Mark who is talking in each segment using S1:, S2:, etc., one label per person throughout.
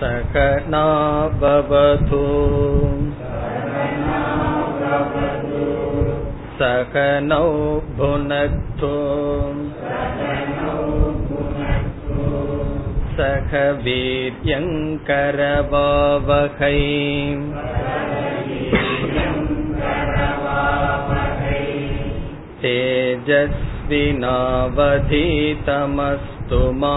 S1: सकनाभवतु सकनौ भुनक्तु सख वीर्यङ्करवावहै तेजस्विनावधीतमस्तु मा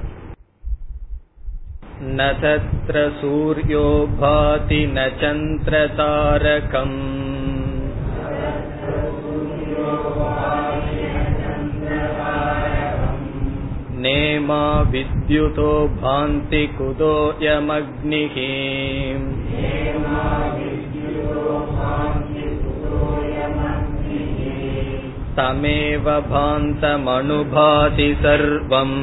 S1: न तत्र सूर्यो भाति न चन्द्रतारकम् नेमा विद्युतो भान्ति कुतोऽयमग्निः तमेव भान्तमनुभाति सर्वम्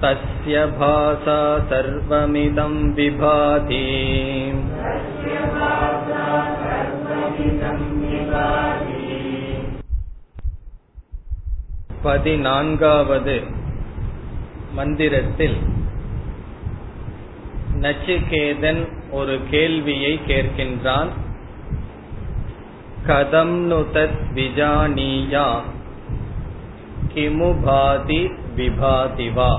S1: तस्य भासा सर्वमिदं विभाति பதினான்காவது மந்திரத்தில் நச்சிகேதன் ஒரு கேள்வியை கேட்கின்றான் கதம் நு தத் விஜானியா கிமு பாதி விபாதிவா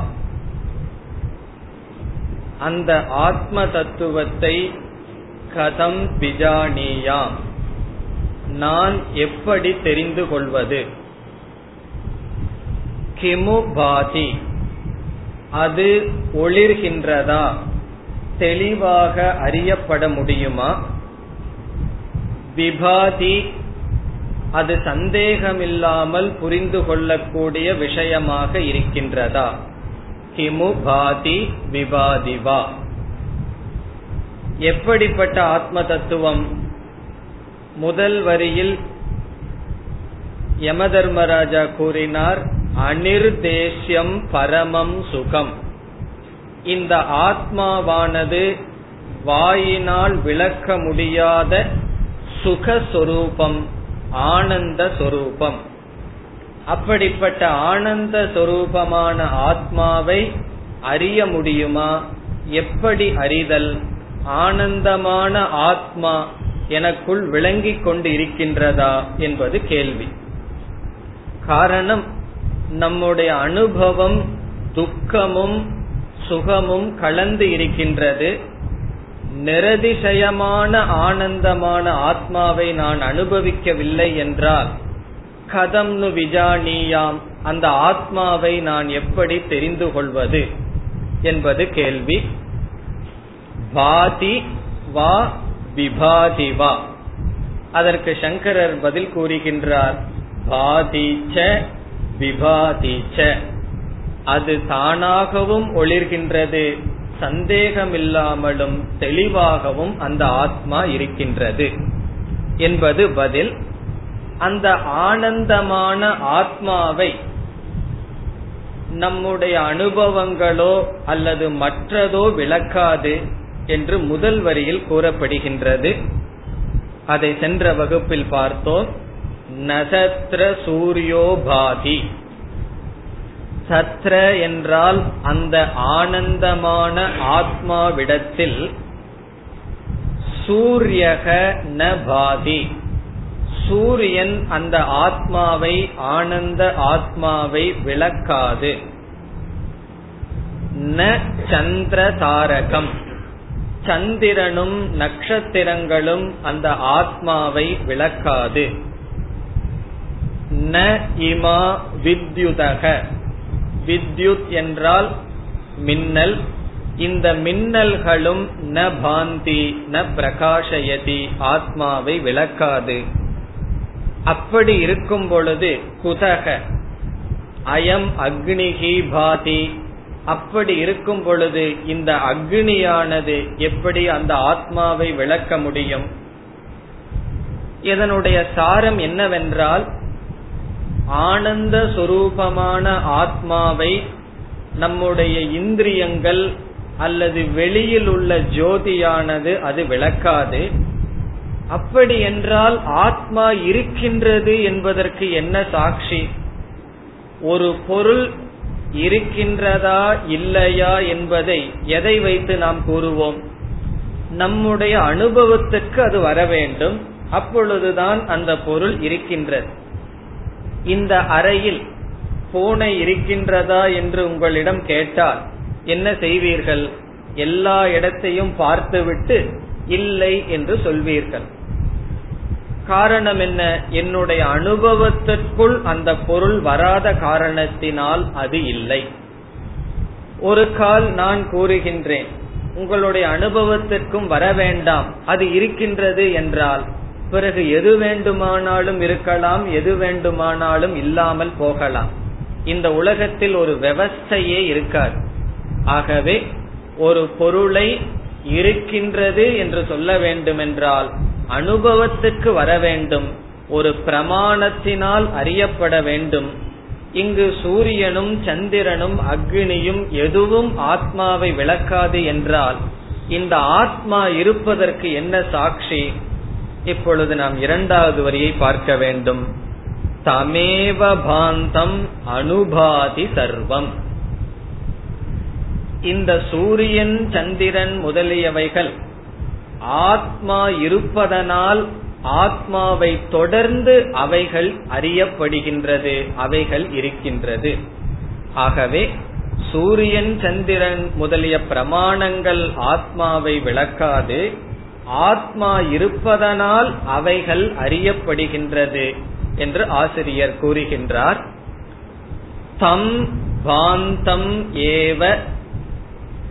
S1: அந்த ஆத்ம தத்துவத்தை கதம் பிஜானியா நான் எப்படி தெரிந்து கொள்வது? கிமு பாதி. அது ஒளிர்கின்றதா? தெளிவாக அறியப்பட முடியுமா? விபாதி அது சந்தேகமில்லாமல் புரிந்து கொள்ளக்கூடிய விஷயமாக இருக்கின்றதா? கிமு பாதி விவாதிவா எப்படிப்பட்ட ஆத்ம தத்துவம்? முதல் வரியில் யமதர்மராஜா கூறினார் அனிர்தேஷ்யம் பரமம் சுகம். இந்த ஆத்மாவானது வாயினால் விளக்க முடியாத சுகஸ்வரூபம் ஆனந்த சொரூபம் அப்படிப்பட்ட ஆனந்த சொரூபமான ஆத்மாவை அறிய முடியுமா? எப்படி அறிதல்? ஆனந்தமான ஆத்மா எனக்குள் விளங்கிக் கொண்டு இருக்கின்றதா என்பது கேள்வி. காரணம் நம்முடைய அனுபவம் துக்கமும் சுகமும் கலந்து இருக்கின்றது. நிரதிசயமான ஆனந்தமான ஆத்மாவை நான் அனுபவிக்கவில்லை என்றால் கதம் நு விஜானியாம் அந்த ஆத்மாவை நான் எப்படி தெரிந்து கொள்வது என்பது கேள்வி. பாதி வா விபாதி வா. அதற்கு சங்கரர் பதில் கூறுகின்றார் பாதிச்ச விபாதிச்ச அது தானாகவும் ஒளிர்கின்றது சந்தேகமில்லாமலும் தெளிவாகவும் அந்த ஆத்மா இருக்கின்றது என்பது பதில். அந்த ஆனந்தமான ஆத்மாவை நம்முடைய அனுபவங்களோ அல்லது மற்றதோ விளக்காது என்று முதல் வரியில் கூறப்படுகின்றது. அதை சென்ற வகுப்பில் பார்த்தோம். நசத்திர சூரியோபாதி சத்ர என்றால் அந்த ஆனந்தமான ஆத்மாவிடத்தில் சூரியக ந பாதி. சூரியன் அந்த ஆத்மாவை ஆனந்த ஆத்மாவை விளக்காது. ந சந்திர தாரகம் சந்திரனும் நட்சத்திரங்களும் அந்த ஆத்மாவை விளக்காது. ந இமா வித்யுதக. வித்யுத் என்றால் மின்னல். இந்த மின்னல்களும் ந பாந்தி ந பிரகாஷயதி ஆத்மாவை விளக்காது. அப்படி இருக்கும் பொழுது குதக. அயம் அக்னிகி பாதி. அப்படி இருக்கும் பொழுது இந்த அக்னியானது எப்படி அந்த ஆத்மாவை விளக்க முடியும்? இதனுடைய சாரம் என்னவென்றால் ஆனந்த சுரூபமான ஆத்மாவை நம்முடைய இந்திரியங்கள் அல்லது வெளியில் உள்ள ஜோதியானது அது விளக்காது. அப்படி என்றால் ஆத்மா இருக்கின்றது என்பதற்கு என்ன சாட்சி? ஒரு பொருள் இருக்கின்றதா இல்லையா என்பதை எதை வைத்து நாம் கூறுவோம்? நம்முடைய அனுபவத்துக்கு அது வர வேண்டும். அப்பொழுதுதான் அந்த பொருள் இருக்கின்றது. இந்த அறையில் பூனை இருக்கின்றதா என்று உங்களிடம் கேட்டால் என்ன செய்வீர்கள்? எல்லா இடத்தையும் பார்த்துவிட்டு இல்லை என்று சொல்வீர்கள். காரணம் என்ன? என்னுடைய அனுபவத்திற்குள் அந்த பொருள் வராத காரணத்தினால் அது இல்லை. ஒரு கால் நான் கூறுகின்றேன் உங்களுடைய அனுபவத்திற்கும் வர வேண்டாம் அது இருக்கின்றது என்றால் பிறகு எது வேண்டுமானாலும் இருக்கலாம் எது வேண்டுமானாலும் இல்லாமல் போகலாம். இந்த உலகத்தில் ஒரு விவஸ்தையே இருக்காது. ஆகவே ஒரு பொருளை இருக்கின்றது என்று சொல்ல வேண்டுமென்றால் அனுபவத்துக்கு வர வேண்டும் ஒரு பிரமாணத்தினால் அறியப்பட வேண்டும். இங்கு சூரியனும் சந்திரனும் அக்னியும் எதுவும் ஆத்மாவை விளக்காது என்றால் இந்த ஆத்மா இருப்பதற்கு என்ன சாட்சி? இப்பொழுது நாம் இரண்டாவது வரியை பார்க்க வேண்டும். தமேவ பாந்தம் அனுபாதி சர்வம். இந்த சூரியன் சந்திரன் முதலியவைகள் ஆத்மா இருப்பதனால் ஆத்மாவை தொடர்ந்து அவைகள் அறியப்படுகின்றது அவைகள் இருக்கின்றது. ஆகவே சூரியன் சந்திரன் முதலிய பிரமாணங்கள் ஆத்மாவை விளக்காது. ஆத்மா இருப்பதனால் அவைகள் அறியப்படுகின்றது என்று ஆசிரியர் கூறுகின்றார். தம் பாந்தம் ஏவ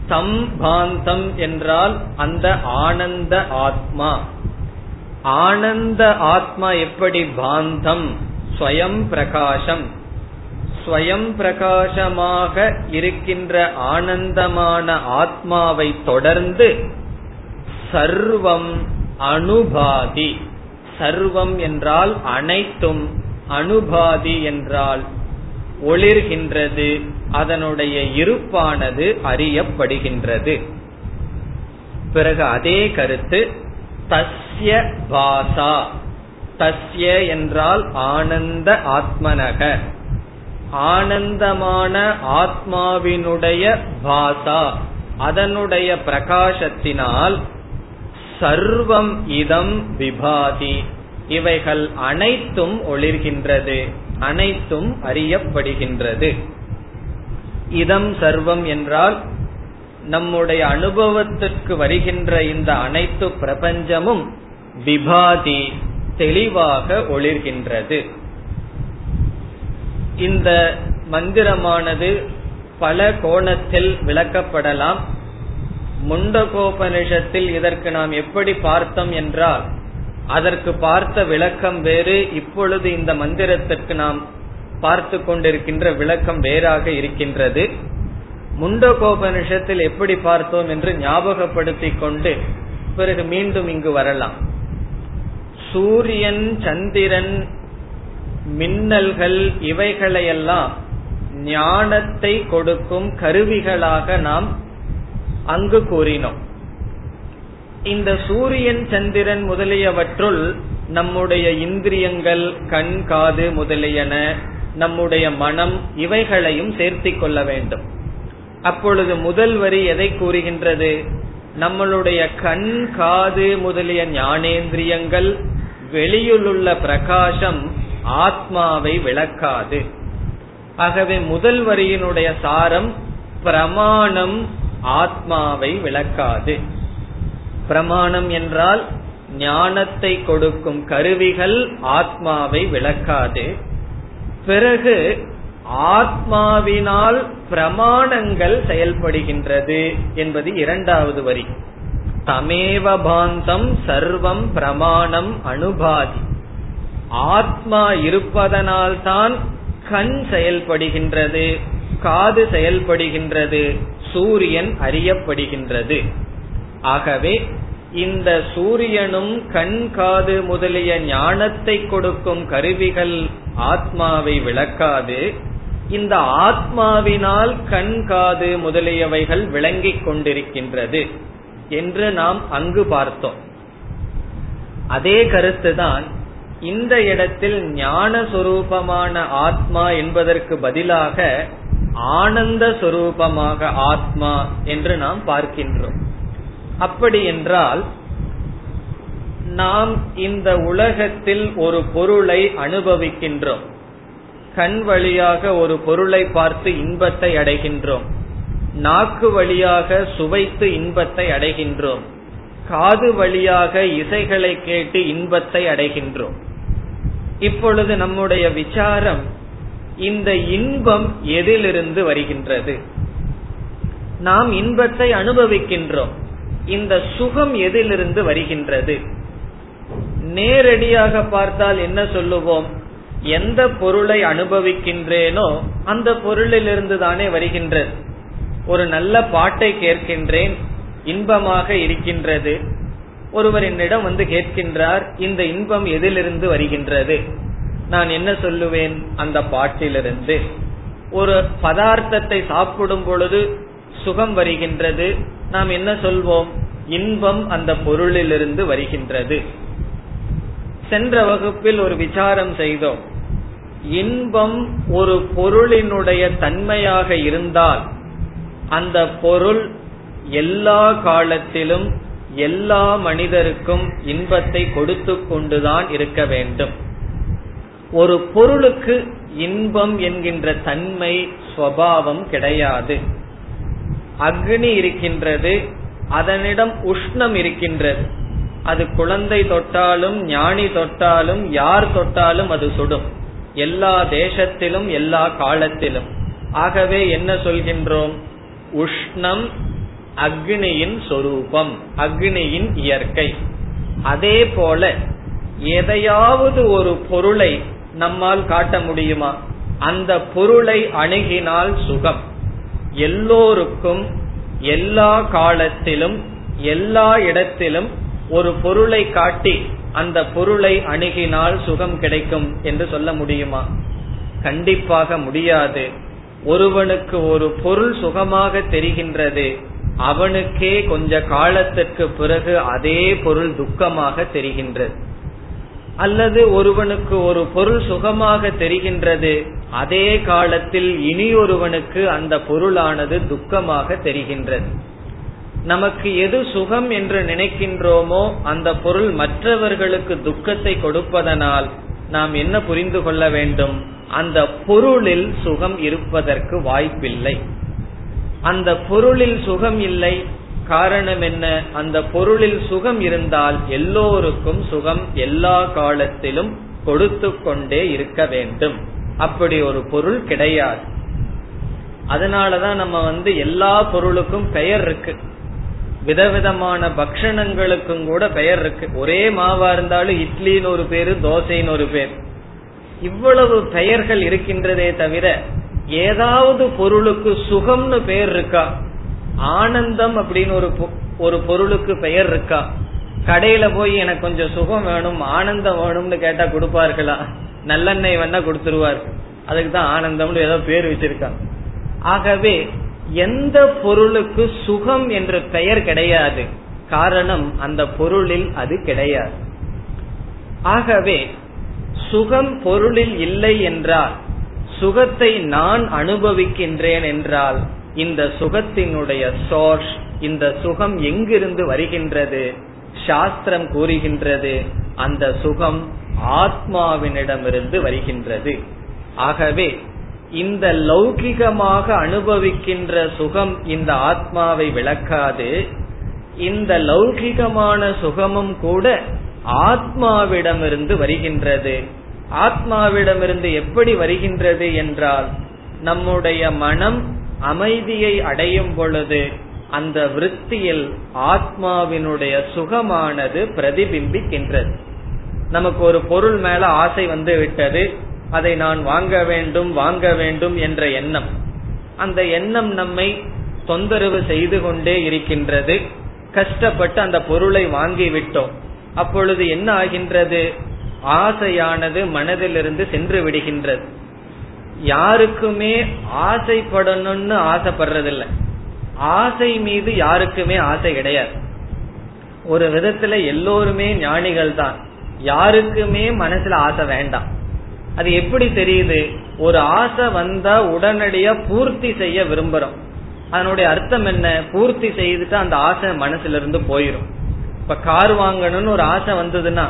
S1: தம் பாந்தம் என்றால் அந்த ஆனந்த ஆத்மா. ஆனந்த ஆத்மா எப்படி பாந்தம்? ஸ்வயம் பிரகாசம். ஸ்வயம் பிரகாசமாக இருக்கின்ற ஆனந்தமான ஆத்மாவை தொடர்ந்து சர்வம் அனுபாதி. சர்வம் என்றால் அனைத்தும் அனுபாதி என்றால் ஒளிர்கின்றது அதனுடைய இருப்பானது அறியப்படுகின்றது. பிறகு அதே கருத்து தஸ்ய பாசா தஸ்ய என்றால் ஆனந்த ஆத்மனக. ஆனந்தமான ஆத்மாவினுடைய பாசா அதனுடைய பிரகாசத்தினால் சர்வம் இதம் விபாதி. இவைகள் அனைத்தும் ஒளிர்கின்றது அனைத்தும் அறியப்படுகின்றது. இதம் சர்வம் என்றால் நம்முடைய அனுபவத்திற்கு வருகின்ற இந்த அனைத்து பிரபஞ்சமும் விபாதி தெளிவாக ஒளிர்கின்றது. இந்த மந்திரமானது பல கோணத்தில் விளக்கப்படலாம். முண்டகோபனிஷத்தில் இதற்கு நாம் எப்படி பார்த்தோம் என்றால் அதற்கு பார்த்த விளக்கம் வேறு. இப்பொழுது இந்த மந்திரத்திற்கு நாம் பார்த்து கொண்டிருக்கின்ற விளக்கம் வேறாக இருக்கின்றது. முண்டகோபனிஷத்தில் எப்படி பார்த்தோம் என்று ஞாபகப்படுத்திக் கொண்டு பிறகு மீண்டும் இங்கு வரலாம். சூரியன் சந்திரன் மின்னல்கள் இவைகளையெல்லாம் ஞானத்தை கொடுக்கும் கருவிகளாக நாம் அங்கு கூறினோம். இந்த சூரியன் சந்திரன் முதலியவற்றுள் நம்முடைய இந்திரியங்கள் கண் காது முதலியன நம்முடைய மனம் இவைகளையும் சேர்த்திக் கொள்ள வேண்டும். அப்பொழுது முதல் வரி எதை கூறுகின்றது? நம்மளுடைய கண் காது முதலிய ஞானேந்திரியங்கள் வெளியிலுள்ள பிரகாசம் ஆத்மாவை விளக்காது. ஆகவே முதல் வரியினுடைய சாரம் பிரமாணம் ஆத்மாவை விளக்காது. பிரமாணம் என்றால் ஞானத்தை கொடுக்கும் கருவிகள் ஆத்மாவை விளக்காது. பிறகு ஆத்மாவினால் பிரமாணங்கள் செயல்படுகின்றது என்பது இரண்டாவது வரி. தமேவ பாந்தம் சர்வம் பிரமாணம் அனுபாதி. ஆத்மா இருப்பதனால்தான் கண் செயல்படுகின்றது காது செயல்படுகின்றது சூரியன் அறியப்படுகின்றது. ஆகவே இந்த சூரியனும் கண் காது முதலிய ஞானத்தை கொடுக்கும் கருவிகள் ஆத்மாவை விளக்காது. இந்த ஆத்மாவினால் கண் காது முதலியவைகள் விளங்கிக் கொண்டிருக்கின்றது என்று நாம் அங்கு பார்த்தோம். அதே கருத்துதான் இந்த இடத்தில் ஞான சொரூபமான ஆத்மா என்பதற்கு பதிலாக ஆனந்த சொரூபமாக ஆத்மா என்று நாம் பார்க்கின்றோம். அப்படி என்றால் நாம் இந்த உலகத்தில் ஒரு பொருளை அனுபவிக்கின்றோம். கண் வழியாக ஒரு பொருளை பார்த்து இன்பத்தை அடைகின்றோம். நாக்கு வழியாக சுவைத்து இன்பத்தை அடைகின்றோம். காது வழியாக இசைகளை கேட்டு இன்பத்தை அடைகின்றோம். இப்பொழுது நம்முடைய விசாரம் இந்த இன்பம் எதிலிருந்து வருகின்றது? நாம் இன்பத்தை அனுபவிக்கின்றோம். இந்த சுகம் எதிலிருந்து வருகின்றது? நேரடியாக பார்த்தால் என்ன சொல்லுவோம்? எந்த பொருளை அனுபவிக்கின்றேனோ அந்த பொருளிலிருந்து தானே வருகின்றது. ஒரு நல்ல பாட்டை கேட்கின்றேன் இன்பமாக இருக்கின்றது. ஒருவர் என்னிடம் வந்து கேட்கின்றார் இந்த இன்பம் எதிலிருந்து வருகின்றது? நான் என்ன சொல்லுவேன்? அந்த பாட்டிலிருந்து. ஒரு பதார்த்தத்தை சாப்பிடும் பொழுது சுகம் வருகின்றது. நாம் என்ன சொல்வோம்? இன்பம் அந்த பொருளிலிருந்து வருகின்றது. சென்ற வகுப்பில் ஒரு விசாரம் செய்தோம். இன்பம் ஒரு பொருளினுடைய தன்மையாக இருந்தால் அந்த பொருள் எல்லா காலத்திலும் எல்லா மனிதருக்கும் இன்பத்தை கொடுத்து கொண்டுதான் இருக்க வேண்டும். ஒரு பொருளுக்கு இன்பம் என்கின்ற தன்மை சுவாவம் கிடையாது. அக்னி இருக்கின்றது அதனிடம் உஷ்ணம் இருக்கின்றது. அது குழந்தை தொட்டாலும் ஞானி தொட்டாலும் யார் தொட்டாலும் அது சுடும். எல்லா தேசத்திலும் எல்லா காலத்திலும். ஆகவே என்ன சொல்கின்றோம்? உஷ்ணம் அக்னியின் சொரூபம் அக்னியின் இயற்கை. அதே போல எதையாவது ஒரு பொருளை நம்மால் காட்ட முடியுமா? அந்த பொருளை அணுகினால் சுகம். எல்லோருக்கும் எல்லா காலத்திலும் எல்லா இடத்திலும் ஒரு பொருளை காட்டி அந்த பொருளை அணுகினால் சுகம் கிடைக்கும் என்று சொல்ல முடியுமா? கண்டிப்பாக முடியாது. ஒருவனுக்கு ஒரு பொருள் சுகமாக தெரிகின்றது அவனுக்கே கொஞ்ச காலத்திற்கு பிறகு அதே பொருள் துக்கமாக தெரிகின்றது. அல்லது ஒருவனுக்கு ஒரு பொருள் சுகமாக தெரிகின்றது அதே காலத்தில் இனி ஒருவனுக்கு அந்த பொருளானது துக்கமாக தெரிகின்றது. நமக்கு எது சுகம் என்று நினைக்கின்றோமோ அந்த பொருள் மற்றவர்களுக்கு துக்கத்தை கொடுப்பதனால் நாம் என்ன புரிந்து கொள்ள வேண்டும்? அந்த பொருளில் சுகம் இருப்பதற்கு வாய்ப்பில்லை. அந்த பொருளில் சுகம் இல்லை காரணம் என்ன அந்த பொருளில் சுகம் இருந்தால் எல்லோருக்கும் சுகம் எல்லா காலத்திலும் கொடுத்து கொண்டே இருக்க வேண்டும். அப்படி ஒரு பொருள் கிடையாது. அதனாலதான் நம்ம வந்து எல்லா பொருளுக்கும் பெயர் இருக்கு. விதவிதமான பக்ஷணங்களுக்கும் கூட பெயர் இருக்கு. ஒரே மாவா இருந்தாலும் இட்லின்னு ஒரு பேரு தோசைன்னு ஒரு பேர். இவ்வளவு பெயர்கள் இருக்கின்றதே தவிர ஏதாவது பொருளுக்கு சுகம்னு பெயர் இருக்கா? ஆனந்தம் அப்படின்னு ஒரு ஒரு பொருளுக்கு பெயர் இருக்கா? கடையில போய் எனக்கு கொஞ்சம் சுகம் வேணும் ஆனந்தம் வேணும்னு கேட்டா கொடுப்பார்களா? நல்லெண்ணெய் வேணா கொடுத்துருவார். அதுக்கு தான் ஆனந்தம்னு ஏதோ பேர் வச்சிருக்காங்க ஆகவே எந்த பொருளுக்கு சுகம் என்ற பெயர் கிடையாது. காரணம் அந்த பொருளில் அது கிடையாது. ஆகவே சுகம் பொருளில் இல்லை என்றால் சுகத்தை நான் அனுபவிக்கின்றேன் என்றால் இந்த சுகத்தினுடைய சோர்ஸ் இந்த சுகம் எங்கிருந்து வருகின்றது? சாஸ்திரம் கூறுகின்றது அந்த சுகம் ஆத்மாவினிடமிருந்து வருகின்றது. ஆகவே இந்த லௌகிகமாக அனுபவிக்கின்ற சுகம் இந்த ஆத்மாவை விளக்காது. இந்த லௌகிகமான சுகமும் கூட ஆத்மாவிடமிருந்து வருகின்றது. ஆத்மாவிடமிருந்து எப்படி வருகின்றது என்றால் நம்முடைய மனம் அமைதியை அடையும் பொழுது அந்த விருத்தியில் ஆத்மாவினுடைய சுகமானது பிரதிபிம்பிக்கின்றது. நமக்கு ஒரு பொருள் மேல ஆசை வந்து விட்டது அதை நான் வாங்க வேண்டும் வாங்க வேண்டும் என்ற எண்ணம். அந்த எண்ணம் நம்மை தொந்தரவு செய்து கொண்டே இருக்கின்றது. கஷ்டப்பட்டு அந்த பொருளை வாங்கி விட்டோம். அப்பொழுது என்ன ஆகின்றது? ஆசையானது மனதிலிருந்து சென்று விடுகின்றது. யாருக்குமே ஆசைப்படணும்னு ஆசைப்படுறதில்ல. ஆசை மீது யாருக்குமே ஆசை கிடையாது. ஒரு விதத்துல எல்லோருமே ஞானிகள் தான். யாருக்குமே மனசுல ஆசை வேண்டாம். அது எப்படி தெரியுது? ஒரு ஆசை வந்தா உடனடியா பூர்த்தி செய்ய விரும்புறோம். அதனுடைய அர்த்தம் என்ன? பூர்த்தி செய்துட்டு அந்த ஆசை மனசுல இருந்து போயிரும். இப்ப கார் வாங்கணும்னு ஒரு ஆசை வந்ததுன்னா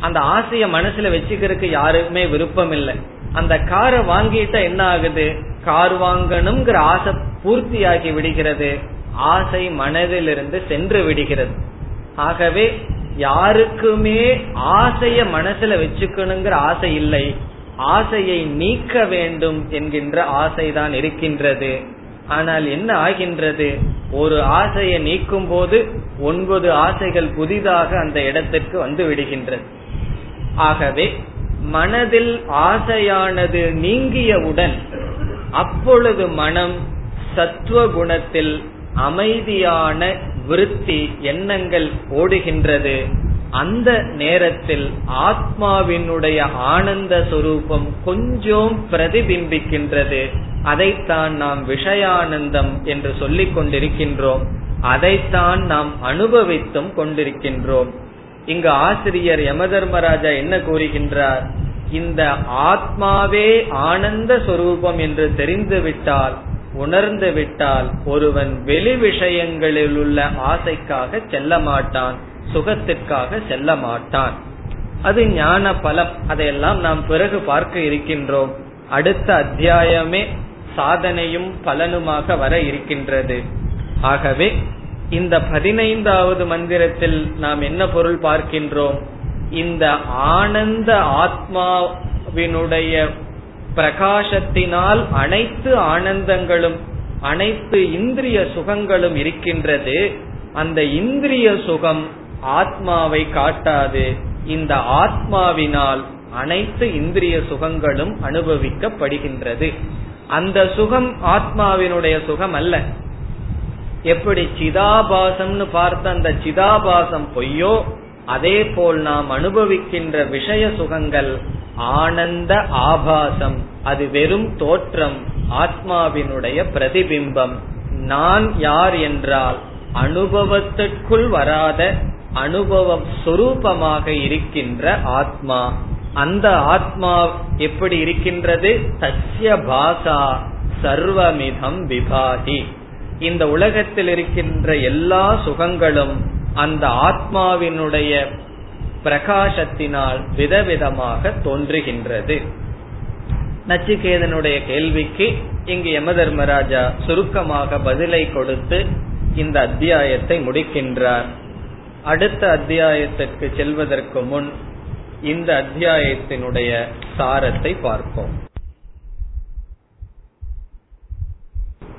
S1: அந்த ஆசைய மனசுல வச்சுக்கிறதுக்கு யாருக்குமே விருப்பம் இல்லை அந்த காரை வாங்கிட்டா என்ன ஆகுது? கார் வாங்கணுங்கிற ஆசை பூர்த்தியாகி விடுகிறது. ஆசை மனதிலிருந்து சென்று விடுகிறது. ஆகவே யாருக்குமே ஆசைய மனசுல வச்சுக்கணுங்கிற ஆசை இல்லை. ஆசையை நீக்க வேண்டும் என்கின்ற ஆசைதான் இருக்கின்றது. ஆனால் என்ன ஆகின்றது? ஒரு ஆசையை நீக்கும் போது ஒன்பது ஆசைகள் புதிதாக அந்த இடத்திற்கு வந்து விடுகின்றது. ஆகவே மனதில் ஆசையானது நீங்கியவுடன் அப்பொழுது மனம் சத்துவ குணத்தில் அமைதியான விருத்தி எண்ணங்கள் ஓடுகின்றது. அந்த நேரத்தில் ஆத்மாவினுடைய ஆனந்த சொரூபம் கொஞ்சம் பிரதிபிம்பிக்கின்றது. அதைத்தான் நாம் விஷயானந்தம் என்று சொல்லிக் கொண்டிருக்கின்றோம். அதைத்தான் நாம் அனுபவித்தும் கொண்டிருக்கின்றோம். இங்கு ஆசிரியர் யமதர்மராஜா என்ன கூறுகின்றார்? இந்த ஆத்மாவே ஆனந்த சொரூபம் என்று தெரிந்துவிட்டால் உணர்ந்து விட்டால் ஒருவன் வெளி விஷயங்களில் உள்ள ஆசைக்காக செல்ல மாட்டான் சுகத்திற்காக செல்ல மாட்டான். அது ஞான பலம். அதையெல்லாம் நாம் பிறகு பார்க்க இருக்கின்றோம். அடுத்த அத்தியாயமே சாதனையும் பலனுமாக வர இருக்கின்றது. ஆகவே இந்த பதினைந்தாவது மந்திரத்தில் நாம் என்ன பொருள் பார்க்கின்றோம்? இந்த ஆனந்த ஆத்மாவினுடைய பிரகாசத்தினால் அனைத்து ஆனந்தங்களும் அனைத்து இந்திரிய சுகங்களும் இருக்கின்றது. அந்த இந்திரிய சுகம் ஆத்மாவை காட்டாது. இந்த ஆத்மாவினால் அனைத்து இந்திரிய சுகங்களும் அனுபவிக்கப்படுகின்றது. அந்த சுகம் ஆத்மாவினுடைய சுகம் அல்ல எப்படி சிதாபாசம்னு பார்த்த அந்த சிதாபாசம் பொய்யோ அதே போல் நாம் அனுபவிக்கின்ற விஷய சுகங்கள் ஆனந்த ஆபாசம். அது வெறும் தோற்றம் ஆத்மாவினுடைய பிரதிபிம்பம். நான் யார் என்றால் அனுபவத்திற்குள் வராத அனுபவம் சொரூபமாக இருக்கின்ற ஆத்மா. அந்த ஆத்மா எப்படி இருக்கின்றது? தஸ்ய பாசா சர்வமிதம் விபாதி. இந்த உலகத்தில் இருக்கின்ற எல்லா சுகங்களும் அந்த ஆத்மாவினுடைய பிரகாசத்தினால் விதவிதமாக தோன்றுகின்றது. நச்சிகேதனுடைய கேள்விக்கு இங்கு யம தர்மராஜா சுருக்கமாக பதிலை கொடுத்து இந்த அத்தியாயத்தை முடிக்கின்றார். அடுத்த அத்தியாயத்திற்கு செல்வதற்கு முன் இந்த அத்தியாயத்தினுடைய சாரத்தை பார்ப்போம்.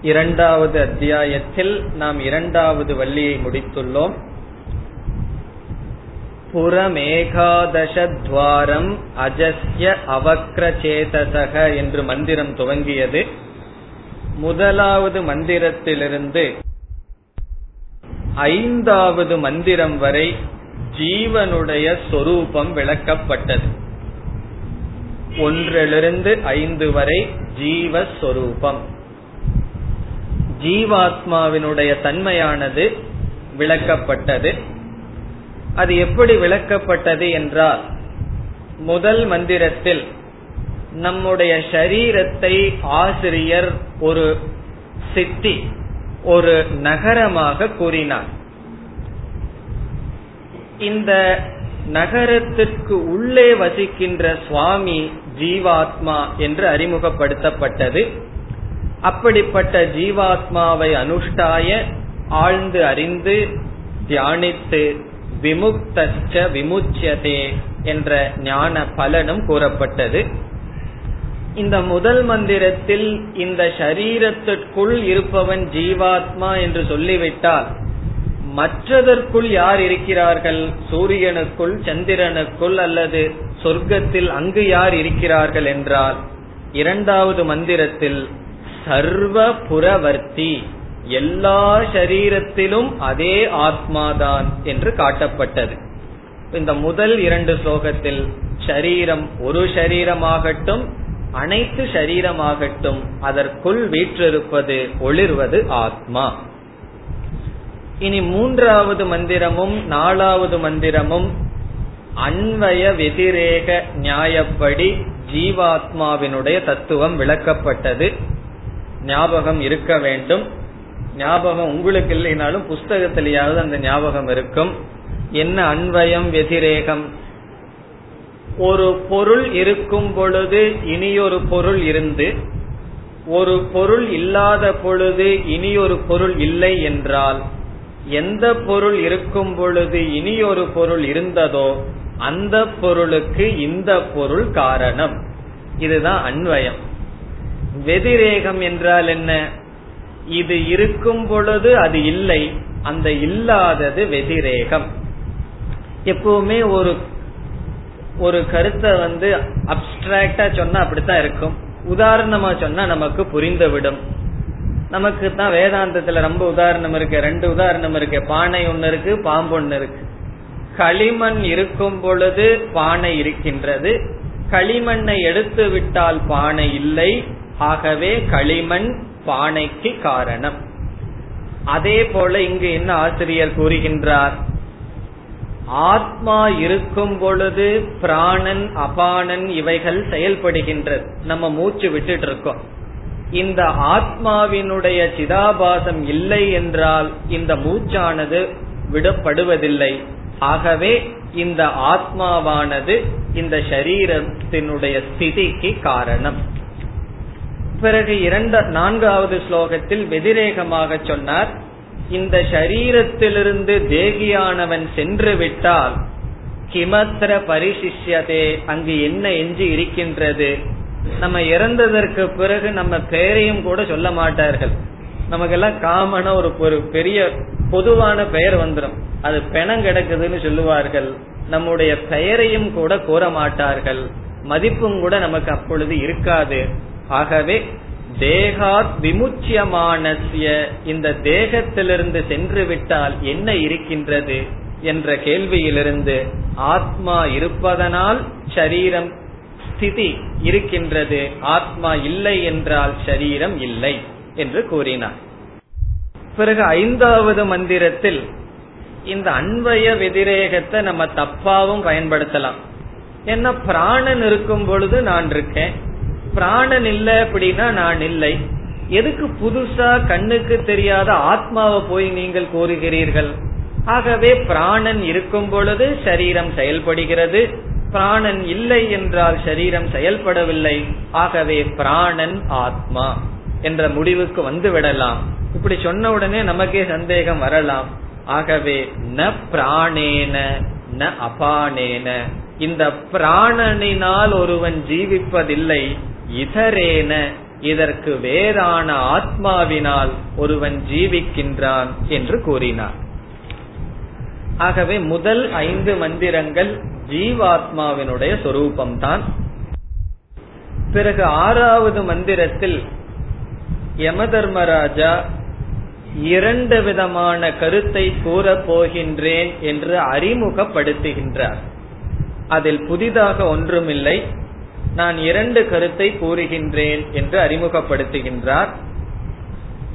S1: இரண்டாவது அத்தியாயத்தில் நாம் இரண்டாவது வள்ளியை முடித்துள்ளோம். புறமேகாதசத்வாரம் அஜஸ்ய அவக்ரச்சேதசக என்று மந்திரம் துவங்கியது. முதலாவது மந்திரத்திலிருந்து ஐந்தாவது மந்திரம் வரை ஜீவனுடைய சொரூபம் விளக்கப்பட்டது. ஒன்றிலிருந்து ஐந்து வரை ஜீவஸ்வரூபம் ஜீவாத்மாவினுடைய தன்மையானது விளக்கப்பட்டது. அது எப்படி விளக்கப்பட்டது என்றால் முதல் மந்திரத்தில் நம்முடைய சரீரத்தை ஆசிரியர் ஒரு சித்தி ஒரு நகரமாக கூறினார். இந்த நகரத்திற்கு உள்ளே வசிக்கின்ற சுவாமி ஜீவாத்மா என்று அறிமுகப்படுத்தப்பட்டது. அப்படிப்பட்ட ஜீவாத்மாவை அனுஷ்டாய ஆழ்ந்து அறிந்து தியானித்து விமுக்தச்ச விமுச்சியதே என்ற ஞான பலனும் கூறப்பட்டது. இந்த முதல் மந்திரத்தில் இந்த சரீரத்திற்குள் இருப்பவன் ஜீவாத்மா என்று சொல்லிவிட்டால் மற்றதற்குள் யார் இருக்கிறார்கள்? சூரியனுக்குள் சந்திரனுக்குள் அல்லது சொர்க்கத்தில் அங்கு யார் இருக்கிறார்கள் என்றால் இரண்டாவது மந்திரத்தில் சர்வ புறவர்த்தி எல்லா சரீரத்திலும் அதே ஆத்மாதான் என்று காட்டப்பட்டது. இந்த முதல் இரண்டு ஸ்லோகத்தில் சரீரம் ஒரு சரீரமாகட்டும் அனைத்து சரீரமாகட்டும் அதற்குள் வீற்றிருப்பது ஒளிர்வது ஆத்மா. இனி மூன்றாவது மந்திரமும் நாலாவது மந்திரமும் அன்வய வெதிரேக நியாயப்படி ஜீவாத்மாவினுடைய தத்துவம் விளக்கப்பட்டது. ஞாபகம் இருக்க வேண்டும். ஞாபகம் உங்களுக்கு இல்லைனாலும் புஸ்தகத்திலேயாவது அந்த ஞாபகம் இருக்கும். என்ன அன்வயம் வெதிரேகம்? ஒரு பொருள் இருக்கும் பொழுது இனியொரு பொருள் இருந்து ஒரு பொருள் இல்லாத பொழுது இனியொரு பொருள் இல்லை என்றால் எந்த பொருள் இருக்கும் பொழுது இனியொரு பொருள் இருந்ததோ அந்த பொருளுக்கு இந்த பொருள் காரணம். இதுதான் அன்வயம் வெதிரேகம் என்றால் என்ன? இது இருக்கும் பொழுது அது இல்லை அந்த இல்லாதது வெதிரேகம். எப்பவுமே ஒரு ஒரு கருத்தை வந்து அப்டிராக்டா சொன்னா அப்படித்தான் இருக்கும். உதாரணமா சொன்னா நமக்கு புரிந்துவிடும். நமக்கு தான் வேதாந்தத்துல ரொம்ப உதாரணம் இருக்கு. ரெண்டு உதாரணம் இருக்கு. பானை ஒன்னு இருக்கு பாம்பு ஒன்னு இருக்கு. களிமண் இருக்கும் பொழுது பானை இருக்கின்றது. களிமண்ணை எடுத்து விட்டால் பானை இல்லை. ஆகவே களிமண் பானைக்கு காரணம். அதே போல இங்கு என்ன ஆசிரியர் கூறுகின்றார்? ஆத்மா இருக்கும் பொழுது பிராணன் அபானன் இவைகள் செயல்படுகின்றது. நம்ம மூச்சு விட்டுட்டு இருக்கோம் இந்த ஆத்மாவினுடைய சிதாபாசம் இல்லை என்றால் இந்த மூச்சானது விடப்படுவதில்லை. ஆகவே இந்த ஆத்மாவானது இந்த சரீரத்தினுடைய ஸ்திதிக்கு காரணம். பிறகு இரண்ட நான்காவது ஸ்லோகத்தில் வெதிரேகமாக சொன்னார் இந்த சரீரத்திலிருந்து தேகியானவன் சென்று விட்டால் கிமத்திர பரிசிஷ்யதே அங்கு என்ன எஞ்சி இருக்கின்றது? நம்ம இறந்ததற்கு பிறகு நம்ம பெயரையும் கூட சொல்ல மாட்டார்கள். நமக்கு எல்லாம் காமன ஒரு ஒரு பெரிய பொதுவான பெயர் வந்துடும் அது பிணம் கிடக்குதுன்னு சொல்லுவார்கள். நம்முடைய பெயரையும் கூட கூற மாட்டார்கள். மதிப்பும் கூட நமக்கு அப்பொழுது இருக்காது. ஆகவே தேகாத் விமுச்சியமானசிய இந்த தேகத்திலிருந்து சென்று விட்டால் என்ன இருக்கின்றது என்ற கேள்வியிலிருந்து ஆத்மா இருப்பதனால் சரீரம் ஸ்திதி இருக்கின்றது. ஆத்மா இல்லை என்றால் சரீரம் இல்லை என்று கூறினார். பிறகு ஐந்தாவது மந்திரத்தில் இந்த அன்வய வெதிரேகத்தை நம்ம தப்பாவும் பயன்படுத்தலாம். ஏன்னா பிராணன் இருக்கும் பொழுது நான் இருக்கேன். பிராணன் இல்லை அப்படின்னா நான் இல்லை. எதுக்கு புதுசா கண்ணுக்கு தெரியாத ஆத்மாவை போய் நீங்கள் கூறுகிறீர்கள்? ஆகவே பிராணன் இருக்கும் பொழுது சரீரம் செயல்படுகிறது. பிராணன் இல்லை என்றால் சரீரம் செயல்படவில்லை. ஆகவே பிராணன் ஆத்மா என்ற முடிவுக்கு வந்து விடலாம். இப்படி சொன்ன உடனே நமக்கே சந்தேகம் வரலாம். ஆகவே ந பிராணேன ந அபானேன. இந்த பிராணனினால் ஒருவன் ஜீவிப்பதில்லை. இதரேன இதற்கு வேறான ஆத்மாவினால் ஒருவன் ஜீவிக்கின்றான் என்று கூறினார். ஆகவே முதல் ஐந்து மந்திரங்கள் ஜீவாத்மாவினுடைய சொரூபம்தான். பிறகு ஆறாவது மந்திரத்தில் யம தர்மராஜா இரண்டு விதமான கருத்தை கூறப் போகின்றேன் என்று அறிமுகப்படுத்துகின்றார். அதில் புதிதாக ஒன்றுமில்லை. நான் இரண்டு கருத்தை கூறுகின்றேன் என்று அறிமுகப்படுத்துகின்றார்.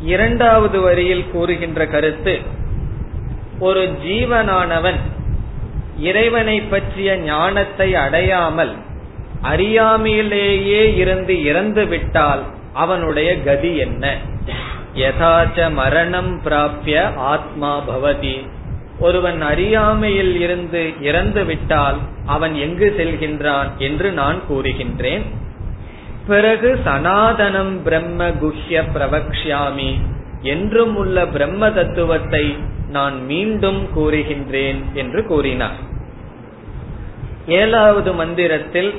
S1: இரண்டாவது வரியில் கூறுகின்ற கருத்து ஒரு ஜீவனானவன் இறைவனை பற்றிய ஞானத்தை அடையாமல் அறியாமையிலேயே இருந்து இறந்து விட்டால் அவனுடைய கதி என்ன? யதாச்ச மரணம் பிராபிய ஆத்மா பவதி. ஒருவன் அறியாமையில் இருந்து இறந்து விட்டால் அவன் எங்கு செல்கின்றான் என்று நான் கூறுகின்றேன். பிறகு சனாதனம் பிரம்ம குஹ்ய பிரவக்ஷாமி என்றும் உள்ள பிரம்ம தத்துவத்தை நான் மீண்டும் கூறுகின்றேன் என்று கூறினார். ஏழாவது மந்திரத்தில்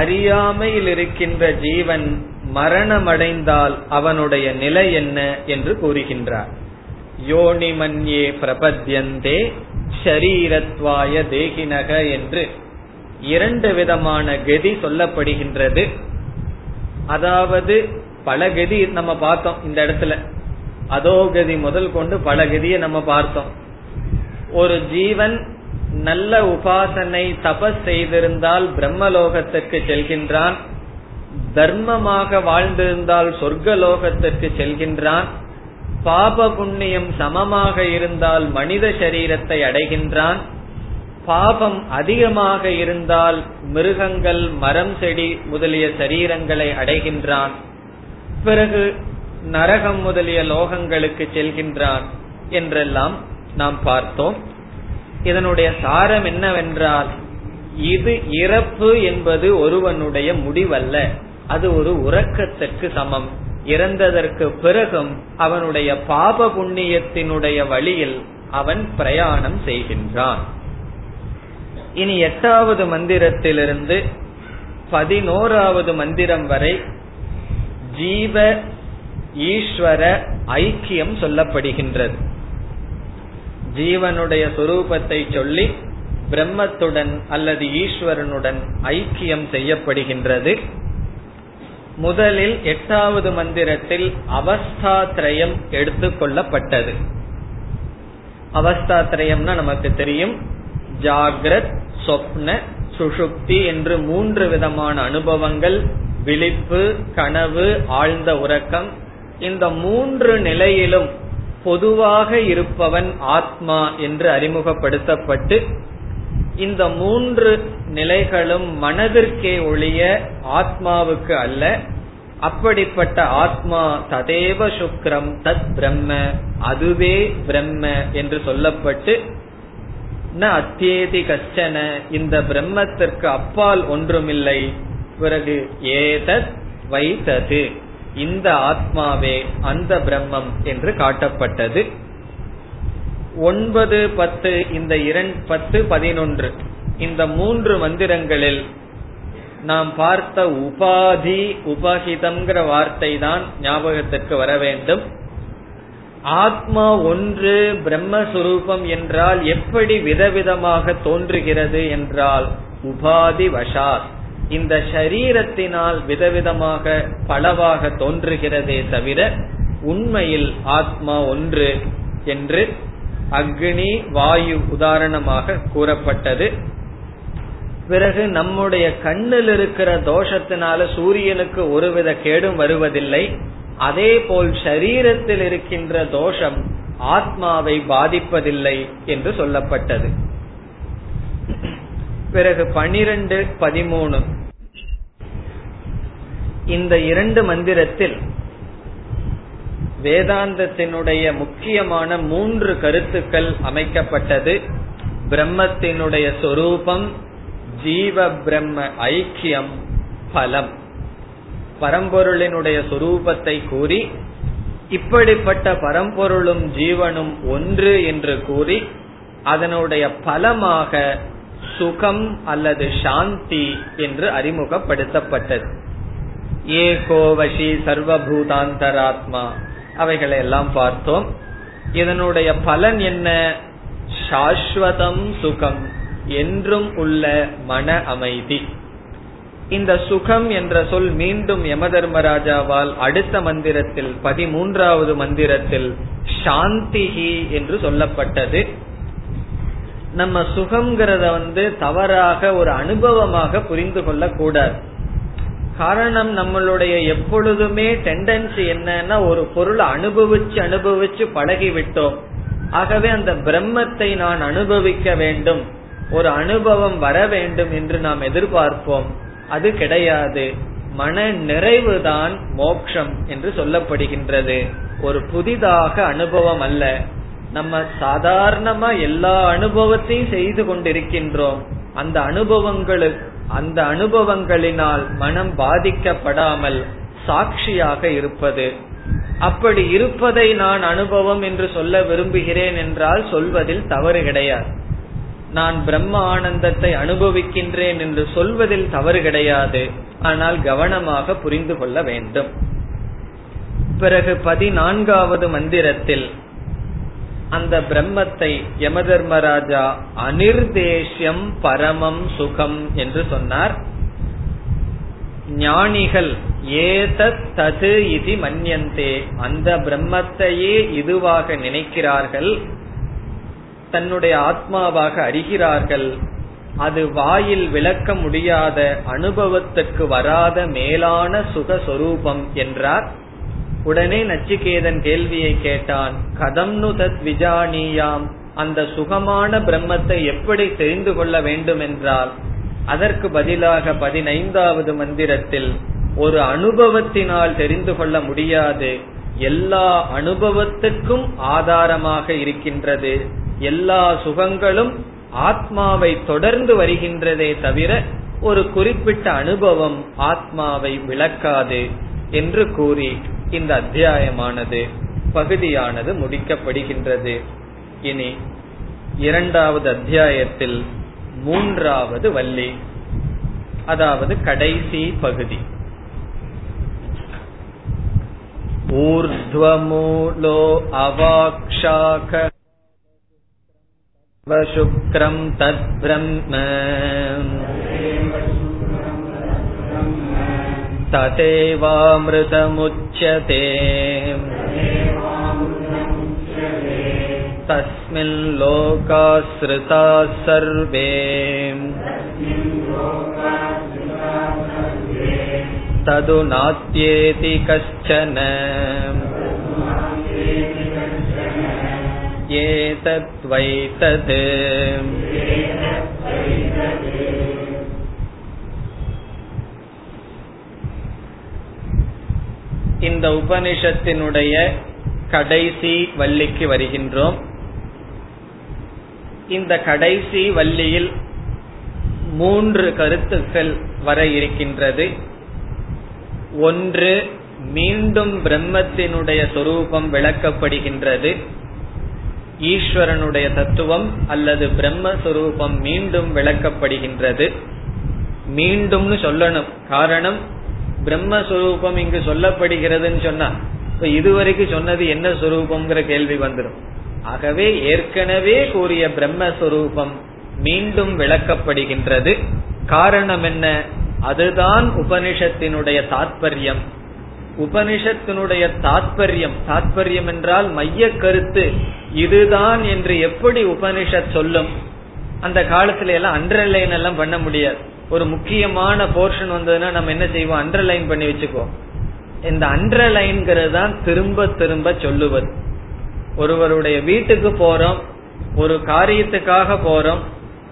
S1: அறியாமையில் இருக்கின்ற ஜீவன் மரணமடைந்தால் அவனுடைய நிலை என்ன என்று கூறுகின்றார். யோனிமன்யே பிரபத்யந்தே ஷரீரத்வாய தேகினக என்று இரண்டு விதமான கதி சொல்லப்படுகின்றது. அதாவது பல கதி நம்ம பார்த்தோம் இந்த இடத்துல. அதோ கதி முதல் கொண்டு பல கதியை நம்ம பார்த்தோம். ஒரு ஜீவன் நல்ல உபாசனை தபஸ் செய்திருந்தால் பிரம்மலோகத்திற்கு செல்கின்றான். தர்மமாக வாழ்ந்திருந்தால் சொர்க்கலோகத்திற்கு செல்கின்றான். பாப புண்ணியம் சமமாக இருந்தால் மனித சரீரத்தை அடைகின்றான். பாபம் அதிகமாக இருந்தால் மிருகங்கள் மரம் செடி முதலிய சரீரங்களை அடைகின்றான். பிறகு நரகம் முதலிய லோகங்களுக்கு செல்கின்றான் என்றெல்லாம் நாம் பார்த்தோம். இதனுடைய சாரம் என்னவென்றால் இது இறப்பு என்பது ஒருவனுடைய முடிவல்ல அது ஒரு உறக்கத்திற்கு சமம். இறந்ததற்கு பிறகும் அவனுடைய பாப புண்ணியத்தினுடைய வழியில் அவன் பிரயாணம் செய்கின்றான். இனி எட்டாவது மந்திரத்திலிருந்து பதினோராவது மந்திரம் வரை ஜீவ ஈஸ்வர ஐக்கியம் சொல்லப்படுகின்றது. ஜீவனுடைய சுரூபத்தை சொல்லி பிரம்மத்துடன் அல்லது ஈஸ்வரனுடன் ஐக்கியம் செய்யப்படுகின்றது. முதலில் எட்டாவது மந்திரத்தில் அவஸ்தாத்ரயம் எடுத்துக்கொள்ளப்பட்டது அவஸ்தாத்ரயம்னா நமக்கு தெரியும். ஜாகிரத் சொப்ன சுஷுப்தி என்று மூன்று விதமான அனுபவங்கள் விழிப்பு கனவு ஆழ்ந்த உறக்கம். இந்த மூன்று நிலையிலும் பொதுவாக இருப்பவன் ஆத்மா என்று அறிமுகப்படுத்தப்பட்டு இந்த மூன்று நிலைகளும் மனதிற்கே ஒழிய ஆத்மாவுக்கு அல்ல. அப்படிப்பட்ட ஆத்மா ததேவ சுக்ரம் தத் பிரம்ம அதுவே பிரம்ம என்று சொல்லப்பட்டு ந அத்தியேதி கச்சன இந்த பிரம்மத்திற்கு அப்பால் ஒன்றுமில்லை. பிறகு ஏதத் வைத்தது. இந்த ஆத்மாவே அந்த பிரம்மம் என்று காட்டப்பட்டது. ஒன்பது பத்து இந்த இரண்டு பத்து பதினொன்று. இந்த மூன்று மந்திரங்களில் நாம் பார்த்த உபாதி உபகிதம்ங்கிற வார்த்தை தான் ஞாபகத்திற்கு வர வேண்டும். ஆத்மா ஒன்று பிரம்மஸ்வரூபம் என்றால் எப்படி விதவிதமாக தோன்றுகிறது என்றால் உபாதி வஷார் இந்த சரீரத்தினால் விதவிதமாக பலவாக தோன்றுகிறதே தவிர உண்மையில் ஆத்மா ஒன்று என்று அக்னி வாயு உதாரணமாக கூறப்பட்டது. பிறகு நம்முடைய கண்ணில் இருக்கிற தோஷத்தினால சூரியனுக்கு ஒருவித கேடும் வருவதில்லை. அதே போல் சரீரத்தில் இருக்கின்ற தோஷம் ஆத்மாவை பாதிப்பதில்லை என்று சொல்லப்பட்டது. பிறகு பனிரெண்டு பதிமூணு. இந்த இரண்டு மந்திரத்தில் வேதாந்தத்தினுடைய முக்கியமான மூன்று கருத்துக்கள் அமைக்கப்பட்டது. பிரம்மத்தினுடைய சொரூபம் ஜீவ பிரம்ம ஐக்கியம் பலம். பரம்பொருளினுடைய சொரூபத்தை கூறி இப்படிப்பட்ட பரம்பொருளும் ஜீவனும் ஒன்று என்று கூறி அதனுடைய பலமாக சுகம் அல்லது சாந்தி என்று அறிமுகப்படுத்தப்பட்டது. ஏகோவசி சர்வபூதாந்தராத்மா அவைகளை எல்லாம் பார்த்தோம். இதனுடைய பலன் என்ன? சாஸ்வதம் சுகம் என்றும் உள்ள மன அமைதி. இந்த சுகம் என்ற சொல் மீண்டும் யம தர்மராஜாவால் அடுத்த மந்திரத்தில் பதிமூன்றாவது மந்திரத்தில் சாந்திகி என்று சொல்லப்பட்டது. நம்ம சுகம்ங்கிறத வந்து தவறாக ஒரு அனுபவமாக புரிந்து கொள்ள கூடாது காரணம் நம்மளுடைய எப்பொழுதுமே டெண்டன்சி என்னன்னா ஒரு பொருளை அனுபவிச்சு அனுபவிச்சு பழகி விட்டோம் ஆகவே அந்த பிரம்மத்தை நான் அனுபவிக்க வேண்டும். ஒரு அனுபவம் வர வேண்டும் என்று நாம் எதிர்பார்ப்போம். அது கிடையாது. மன நிறைவுதான் மோக்ஷம் என்று சொல்லப்படுகின்றது. ஒரு புதிதாக அனுபவம் அல்ல. நம்ம சாதாரணமா எல்லா அனுபவத்தையும் செய்து கொண்டிருக்கின்றோம். அந்த அனுபவங்களுக்கு அந்த அனுபவங்களினால் மனம் பாதிக்கப்படாமல் சாட்சியாக இருப்பது. அப்படி இருப்பதை நான் அனுபவம் என்று சொல்ல விரும்புகிறேன் என்றால் சொல்வதில் தவறு கிடையாது. நான் பிரம்ம ஆனந்தத்தை அனுபவிக்கின்றேன் என்று சொல்வதில் தவறு கிடையாது. ஆனால் கவனமாக புரிந்து கொள்ள வேண்டும். பிறகு பதினான்காவது மந்திரத்தில் அந்த பிரம்மத்தை யமதர்மராஜா அனிர்தேஷ்யம் பரமம் சுகம் என்று சொன்னார். ஞானிகள் ஏதத் தது இது மன்யந்தே. அந்த பிரம்மத்தையே இதுவாக நினைக்கிறார்கள். தன்னுடைய ஆத்மாவாக அறிகிறார்கள். அது வாயில் விளக்க முடியாத அனுபவத்துக்கு வராத மேலான சுகஸ்வரூபம் என்றார். உடனே நச்சிகேதன் கேள்வியை கேட்டான் கதம் நு தத் விஜானியாம் அந்த சுகமான பிரம்மத்தை எப்படி தெரிந்து கொள்ள வேண்டும் என்றால் அதற்கு பதிலாக பதினைந்தாவது மந்திரத்தில் ஒரு அனுபவத்தினால் தெரிந்து கொள்ள முடியாது. எல்லா அனுபவத்துக்கும் ஆதாரமாக இருக்கின்றது. எல்லா சுகங்களும் ஆத்மாவை தொடர்ந்து வருகின்றதே தவிர ஒரு குறிப்பிட்ட அனுபவம் ஆத்மாவை விளக்காது என்று கூறி இந்த அத்தியாயமானது பகுதியானது முடிக்கப்படுகின்றது. இனி இரண்டாவது அத்தியாயத்தில் மூன்றாவது வள்ளி அதாவது கடைசி பகுதி. ऊर्ध्वमूलो அவாக்ஷாக शुक्रम् तद्ब्रह्म तदेवामृतमुच्यते तस्मिन् लोकाश्रिताः सर्वे तदु नात्येति कश्चन एतद्वैतत् இந்த உபனிஷத்தினுடைய கடைசி வள்ளிக்கு வருகின்றோம். இந்த கடைசி வள்ளியில் மூன்று கருத்துக்கள் வர இருக்கின்றது. ஒன்று மீண்டும் பிரம்மத்தினுடைய சொரூபம் விளக்கப்படுகின்றது. ஈஸ்வரனுடைய தத்துவம் அல்லது பிரம்மஸ்வரூபம் மீண்டும் விளக்கப்படுகின்றது. மீண்டும்னு சொல்லணும். காரணம் பிரம்மஸ்வரூபம் இங்கு சொல்லப்படுகிறதுன்னு சொன்னா இப்ப இதுவரைக்கும் சொன்னது என்ன சொரூபம்ங்கிற கேள்வி வந்துடும் ஆகவே ஏற்கனவே கூறிய பிரம்மஸ்வரூபம் மீண்டும் விளக்கப்படுகின்றது. காரணம் என்ன? அதுதான் உபனிஷத்தினுடைய தாத்பரியம். உபனிஷத்தினுடைய தாத்பரியம் தாத்பரியம் என்றால் மைய கருத்து. இதுதான் என்று எப்படி உபனிஷத் சொல்லும்? அந்த காலத்துல எல்லாம் அண்டர்லைன் எல்லாம் பண்ண முடியாது. ஒரு முக்கியமான போர்ஷன் வந்ததுன்னா நம்ம என்ன செய்வோம்? அண்டர்லைன் பண்ணி வச்சுக்குவோம். இந்த அண்டர்லைன்கிறது தான் திரும்ப திரும்ப சொல்லுவது. ஒருவருடைய வீட்டுக்கு போறோம் ஒரு காரியத்துக்காக போறோம்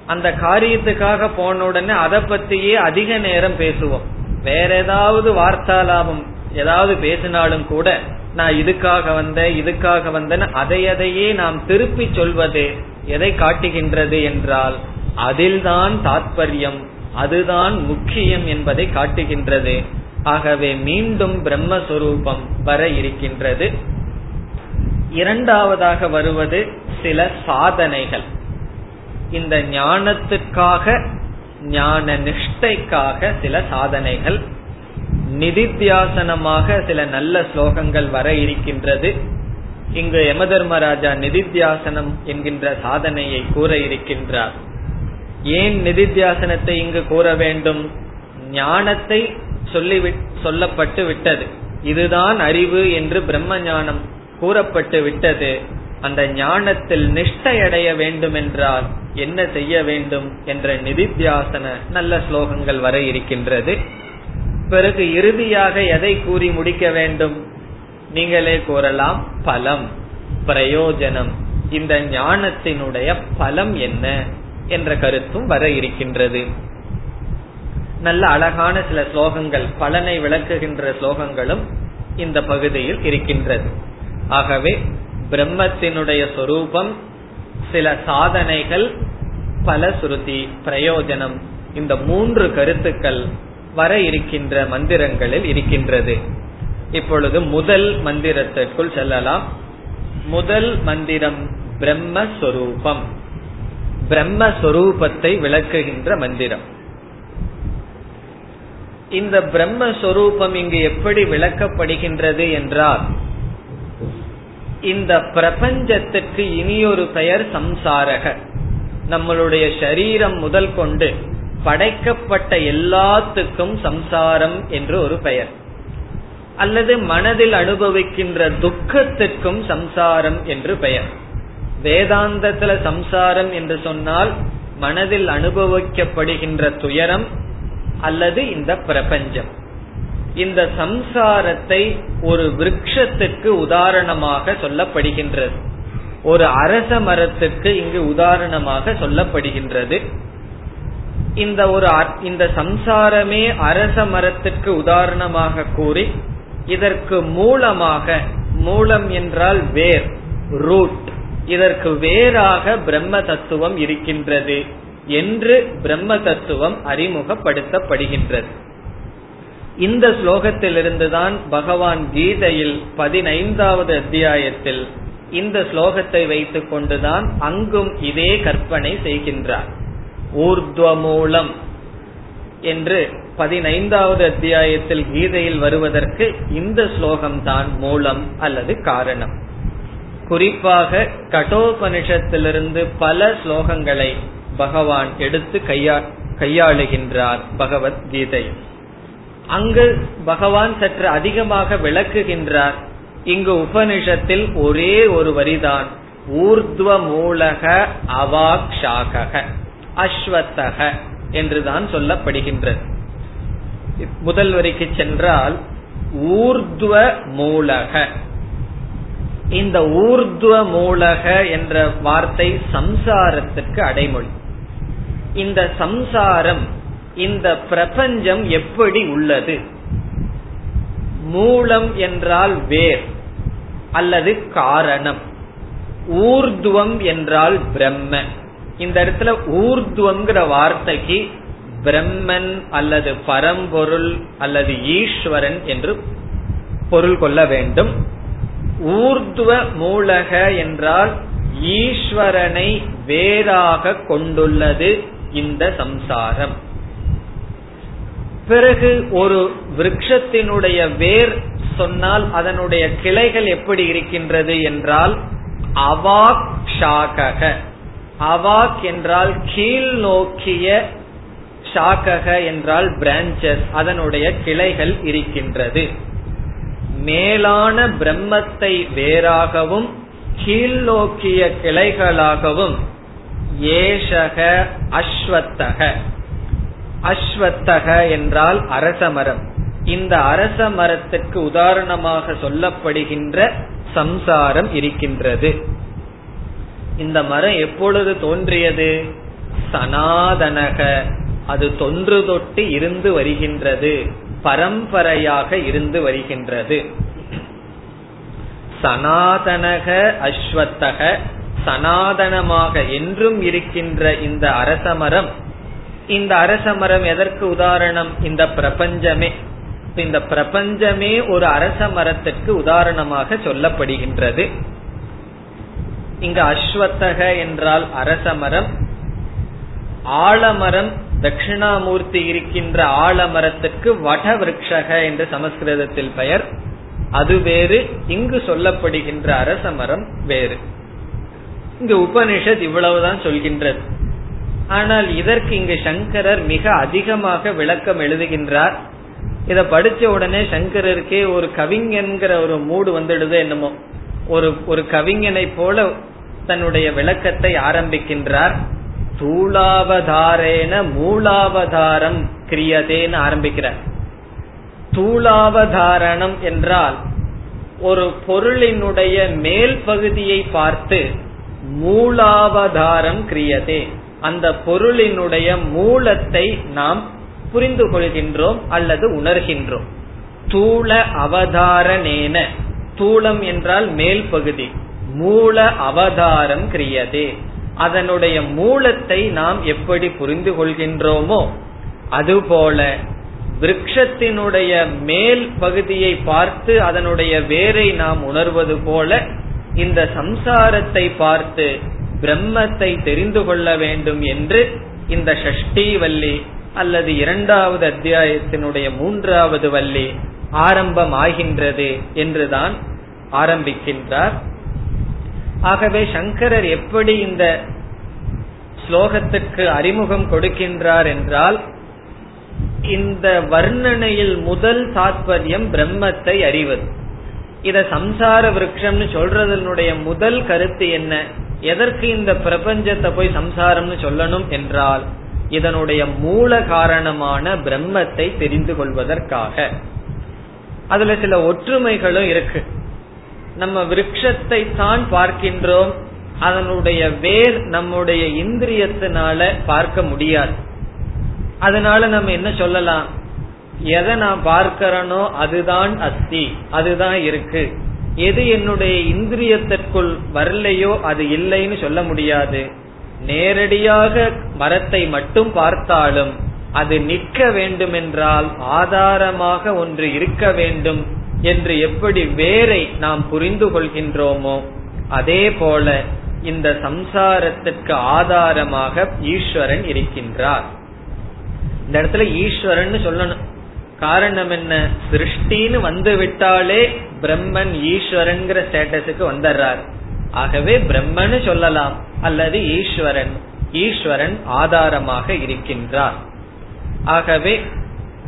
S1: அந்த காரியத்துக்காக போன உடனே அதை பத்தியே அதிக நேரம் பேசுவோம். வேற ஏதாவது வார்த்தாலாபம் ஏதாவது பேசினாலும் கூட நான் இதுக்காக வந்தேன் இதுக்காக வந்தேன்னு அதை அதையே நாம் திருப்பி சொல்வது எதை காட்டுகின்றது என்றால் அதில்தான் தாத்பரியம். அதுதான் முக்கியம் என்பதை காட்டுகின்றது. ஆகவே மீண்டும் பிரம்மஸ்வரூபம் வர இருக்கின்றது. இரண்டாவதாக வருவது சில சாதனைகள். இந்த ஞானத்துக்காக ஞான நிஷ்டைக்காக சில சாதனைகள். நிதித்தியாசனமாக சில நல்ல ஸ்லோகங்கள் வர இருக்கின்றது. இங்கு யமதர்மராஜா நிதித்தியாசனம் என்கின்ற சாதனையை கூற இருக்கின்றார். ஏன் நிதித்தியாசனத்தை இங்கு கூற வேண்டும்? ஞானத்தை சொல்லி சொல்லப்பட்டு விட்டது. இதுதான் அறிவு என்று பிரம்ம ஞானம் கூறப்பட்டு விட்டது. அந்த ஞானத்தில் நிஷ்டை அடைய வேண்டும் என்றால் என்ன செய்ய வேண்டும் என்ற நிதித்தியாசன நல்ல ஸ்லோகங்கள் வர இருக்கின்றது. பிறகு இறுதியாக எதை கூறி முடிக்க வேண்டும்? நீங்களே கூறலாம் பலம் பிரயோஜனம். இந்த ஞானத்தினுடைய பலம் என்ன? என்ற கருத்தும் வர இருக்கின்றது. நல்ல அழகான சில ஸ்லோகங்கள் பலனை விளக்குகின்ற ஸ்லோகங்களும் இந்த பகுதியில் இருக்கின்றது. ஆகவே பிரம்மத்தினுடைய சொரூபம் சில சாதனைகள் பல சுருதி பிரயோஜனம் இந்த மூன்று கருத்துக்கள் வர இருக்கின்ற மந்திரங்களில் இருக்கின்றது. இப்பொழுது முதல் மந்திரத்திற்குள் செல்லலாம். முதல் மந்திரம் பிரம்மஸ்வரூபம் பிரம்மஸ்வரூபத்தை விளக்குகின்ற மந்திரம். இந்த பிரம்மஸ்வரூபம் இங்கு எப்படி விளக்கப்படுகின்றது என்றால் இந்த பிரபஞ்சத்துக்கு இனியொரு பெயர் சம்சாரக. நம்மளுடைய சரீரம் முதல் கொண்டு படைக்கப்பட்ட எல்லாத்துக்கும் சம்சாரம் என்று ஒரு பெயர். அல்லது மனதில் அனுபவிக்கின்ற துக்கத்துக்கும் சம்சாரம் என்று பெயர். வேதாந்தத்துல சம்சாரம் என்று சொன்னால் மனதில் அனுபவிக்கப்படுகின்ற துயரம் அல்லது இந்த பிரபஞ்சம். இந்த சம்சாரத்தை ஒரு விரக்ஷத்துக்கு உதாரணமாக சொல்லப்படுகின்றது. ஒரு அரச மரத்துக்கு இங்கு உதாரணமாக சொல்லப்படுகின்றது. இந்த ஒரு இந்த சம்சாரமே அரச மரத்துக்கு உதாரணமாக கூறி இதற்கு மூலமாக மூலம் என்றால் வேர் ரூட் இதற்கு வேறாக பிரம்ம தத்துவம் இருக்கின்றது என்று பிரம்ம தத்துவம் அறிமுகப்படுத்தப்படுகின்றது. இந்த ஸ்லோகத்திலிருந்துதான் பகவான் கீதையில் பதினைந்தாவது அத்தியாயத்தில் இந்த ஸ்லோகத்தை வைத்துக் கொண்டுதான் அங்கும் இதே கற்பனை செய்கின்றார். ஊர்துவமூலம் என்று பதினைந்தாவது அத்தியாயத்தில் கீதையில் வருவதற்கு இந்த ஸ்லோகம்தான் மூலம் அல்லது காரணம். குறிப்பாக கடோபனிஷத்திலிருந்து பல ஸ்லோகங்களை பகவான் எடுத்து கையா கையாளுகின்றார் பகவத்கீதை. அங்கு பகவான் சற்று அதிகமாக விளக்குகின்றார். இங்கு உபனிஷத்தில் ஒரே ஒரு வரிதான் ஊர்துவ மூலக அவாக்ஷாக அஸ்வத்தக என்றுதான் சொல்லப்படுகின்றது. முதல் வரிக்கு சென்றால் ஊர்துவ மூலக இந்த ஊர்துவ மூலக என்ற வார்த்தை சம்சாரத்துக்கு அடைமொழி. இந்த சம்சாரம் இந்த பிரபஞ்சம் எப்படி உள்ளது? மூலம் என்றால் வேர் அல்லது காரணம். ஊர்துவம் என்றால் பிரம்ம இந்த இடத்துல ஊர்துவங்கிற வார்த்தைக்கு பிரம்மன் அல்லது பரம்பொருள் அல்லது ஈஸ்வரன் என்று பொருள் கொள்ள வேண்டும். ஊர்துவ மூலக என்றால் ஈஸ்வரனை வேறாக கொண்டுள்ளது இந்த சம்சாரம். பிறகு ஒரு விரக்ஷத்தினுடைய வேர் சொன்னால் அதனுடைய கிளைகள் எப்படி இருக்கின்றது என்றால் அவாக் ஷாகக அவாக் என்றால் கீழ் நோக்கிய ஷாக்கக என்றால் பிரான்சஸ் அதனுடைய கிளைகள் இருக்கின்றது. மேலான பிரம்மத்தை வேறாகவும் கீழ்நோக்கிய கிளைகளாகவும் ஏஷக அஸ்வத்தக. அஸ்வத்தக என்றால் அரசமரம் இந்த அரச மரத்துக்கு உதாரணமாக சொல்லப்படுகின்ற சம்சாரம் இருக்கின்றது. இந்த மரம் எப்பொழுது தோன்றியது? சனாதனக. அது தொன்று தொட்டு இருந்து வருகின்றது. பரம்பரையாக இருந்து வருகின்றது. சனாதனக அஸ்வத்தக சனாதனமாக என்றும் இருக்கின்ற இந்த அரசமரம் இந்த அரச மரம் எதற்கு உதாரணம்? இந்த பிரபஞ்சமே. இந்த பிரபஞ்சமே ஒரு அரச மரத்திற்கு உதாரணமாக சொல்லப்படுகின்றது. இங்க அஸ்வத்தக என்றால் அரச மரம் ஆலமரம் தட்சிணாமூர்த்தி இருக்கின்ற ஆலமரத்துக்கு வடவிருஷக என்று சமஸ்கிருதத்தில் பெயர். அது வேறு இங்கு சொல்லப்படுகின்ற அரச மரம் வேறு. இங்கு உபனிஷத் இவ்வளவுதான் சொல்கின்றது. ஆனால் இதற்கு இங்கு சங்கரர் மிக அதிகமாக விளக்கம் எழுதுகின்றார். இத படிச்ச உடனே சங்கரருக்கே ஒரு கவிஞன்கிற ஒரு மூடு வந்துடுது என்னமோ. ஒரு ஒரு கவிஞனை போல தன்னுடைய விளக்கத்தை ஆரம்பிக்கின்றார். தூளாவதாரேன மூலாவதாரம் கிரியதேன்னு ஆரம்பிக்கிறார் தூளாவதாரணம் என்றால் ஒரு பொருளினுடைய மேல் பகுதியை பார்த்து மூலாவதாரம் கிரியதே. அந்த பொருளினுடைய மூலத்தை நாம் புரிந்து கொள்கின்றோம் அல்லது உணர்கின்றோம். தூள அவதாரணேன. தூளம் என்றால் மேல் பகுதி. மூல அவதாரம் கிரியதே. அதனுடைய மூலத்தை நாம் எப்படி புரிந்து கொள்கின்றோமோ அதுபோல விரக்ஷத்தினுடைய மேல் பகுதியை பார்த்து அதனுடைய வேரை நாம் உணர்வது போல இந்த சம்சாரத்தை பார்த்து பிரம்மத்தை தெரிந்து கொள்ள வேண்டும் என்று இந்த ஷஷ்டி வள்ளி அல்லது இரண்டாவது அத்தியாயத்தினுடைய மூன்றாவது வள்ளி ஆரம்பம் ஆகின்றது என்றுதான் ஆரம்பிக்கின்றார். ஆகவே சங்கரர் எப்படி இந்த ஸ்லோகத்துக்கு அறிமுகம் கொடுக்கின்றார் என்றால் இந்த வர்ணனையில் முதல் தாற்பயம் பிரம்மத்தை அறிவது. இத சம்சார விரக்ஷம்னு சொல்றதனுடைய முதல் கருத்து என்ன? எதற்கு இந்த பிரபஞ்சத்தை போய் சம்சாரம்னு சொல்லணும் என்றால் இதனுடைய மூல காரணமான பிரம்மத்தை தெரிந்து கொள்வதற்காக. அதுல சில ஒற்றுமைகளும் இருக்கு. நம்ம விரக்ஷத்தை தான் பார்க்கின்றோம். அதனுடைய வேர் நம்முடைய இந்திரியத்தினால பார்க்க முடியாது. அதனால நம்ம என்ன சொல்லலாம்? எதை நான் பார்க்கிறனோ அதுதான் அஸ்தி அதுதான் இருக்கு. எது என்னுடைய இந்திரியத்திற்குள் வரலையோ அது இல்லைன்னு சொல்ல முடியாது. நேரடியாக மரத்தை மட்டும் பார்த்தாலும் அது நிற்க வேண்டுமென்றால் ஆதாரமாக ஒன்று இருக்க வேண்டும் என்று எப்படி வேரை நாம் புரிந்து கொள்கின்றோமோ அதே போல இந்த சம்சாரத்திற்கு ஆதாரமாக ஈஸ்வரன் இருக்கின்றார். இந்த இடத்துல ஈஸ்வரன் சொல்லணும். காரணம் என்ன? சிருஷ்டின்னு வந்து விட்டாலே பிரம்மன் ஈஸ்வரன் ஸ்டேட்டஸுக்கு வந்துடுறார். ஆகவே பிரம்மன்னு சொல்லலாம். அல்லது ஈஸ்வரன். ஈஸ்வரன் ஆதாரமாக இருக்கின்றார். ஆகவே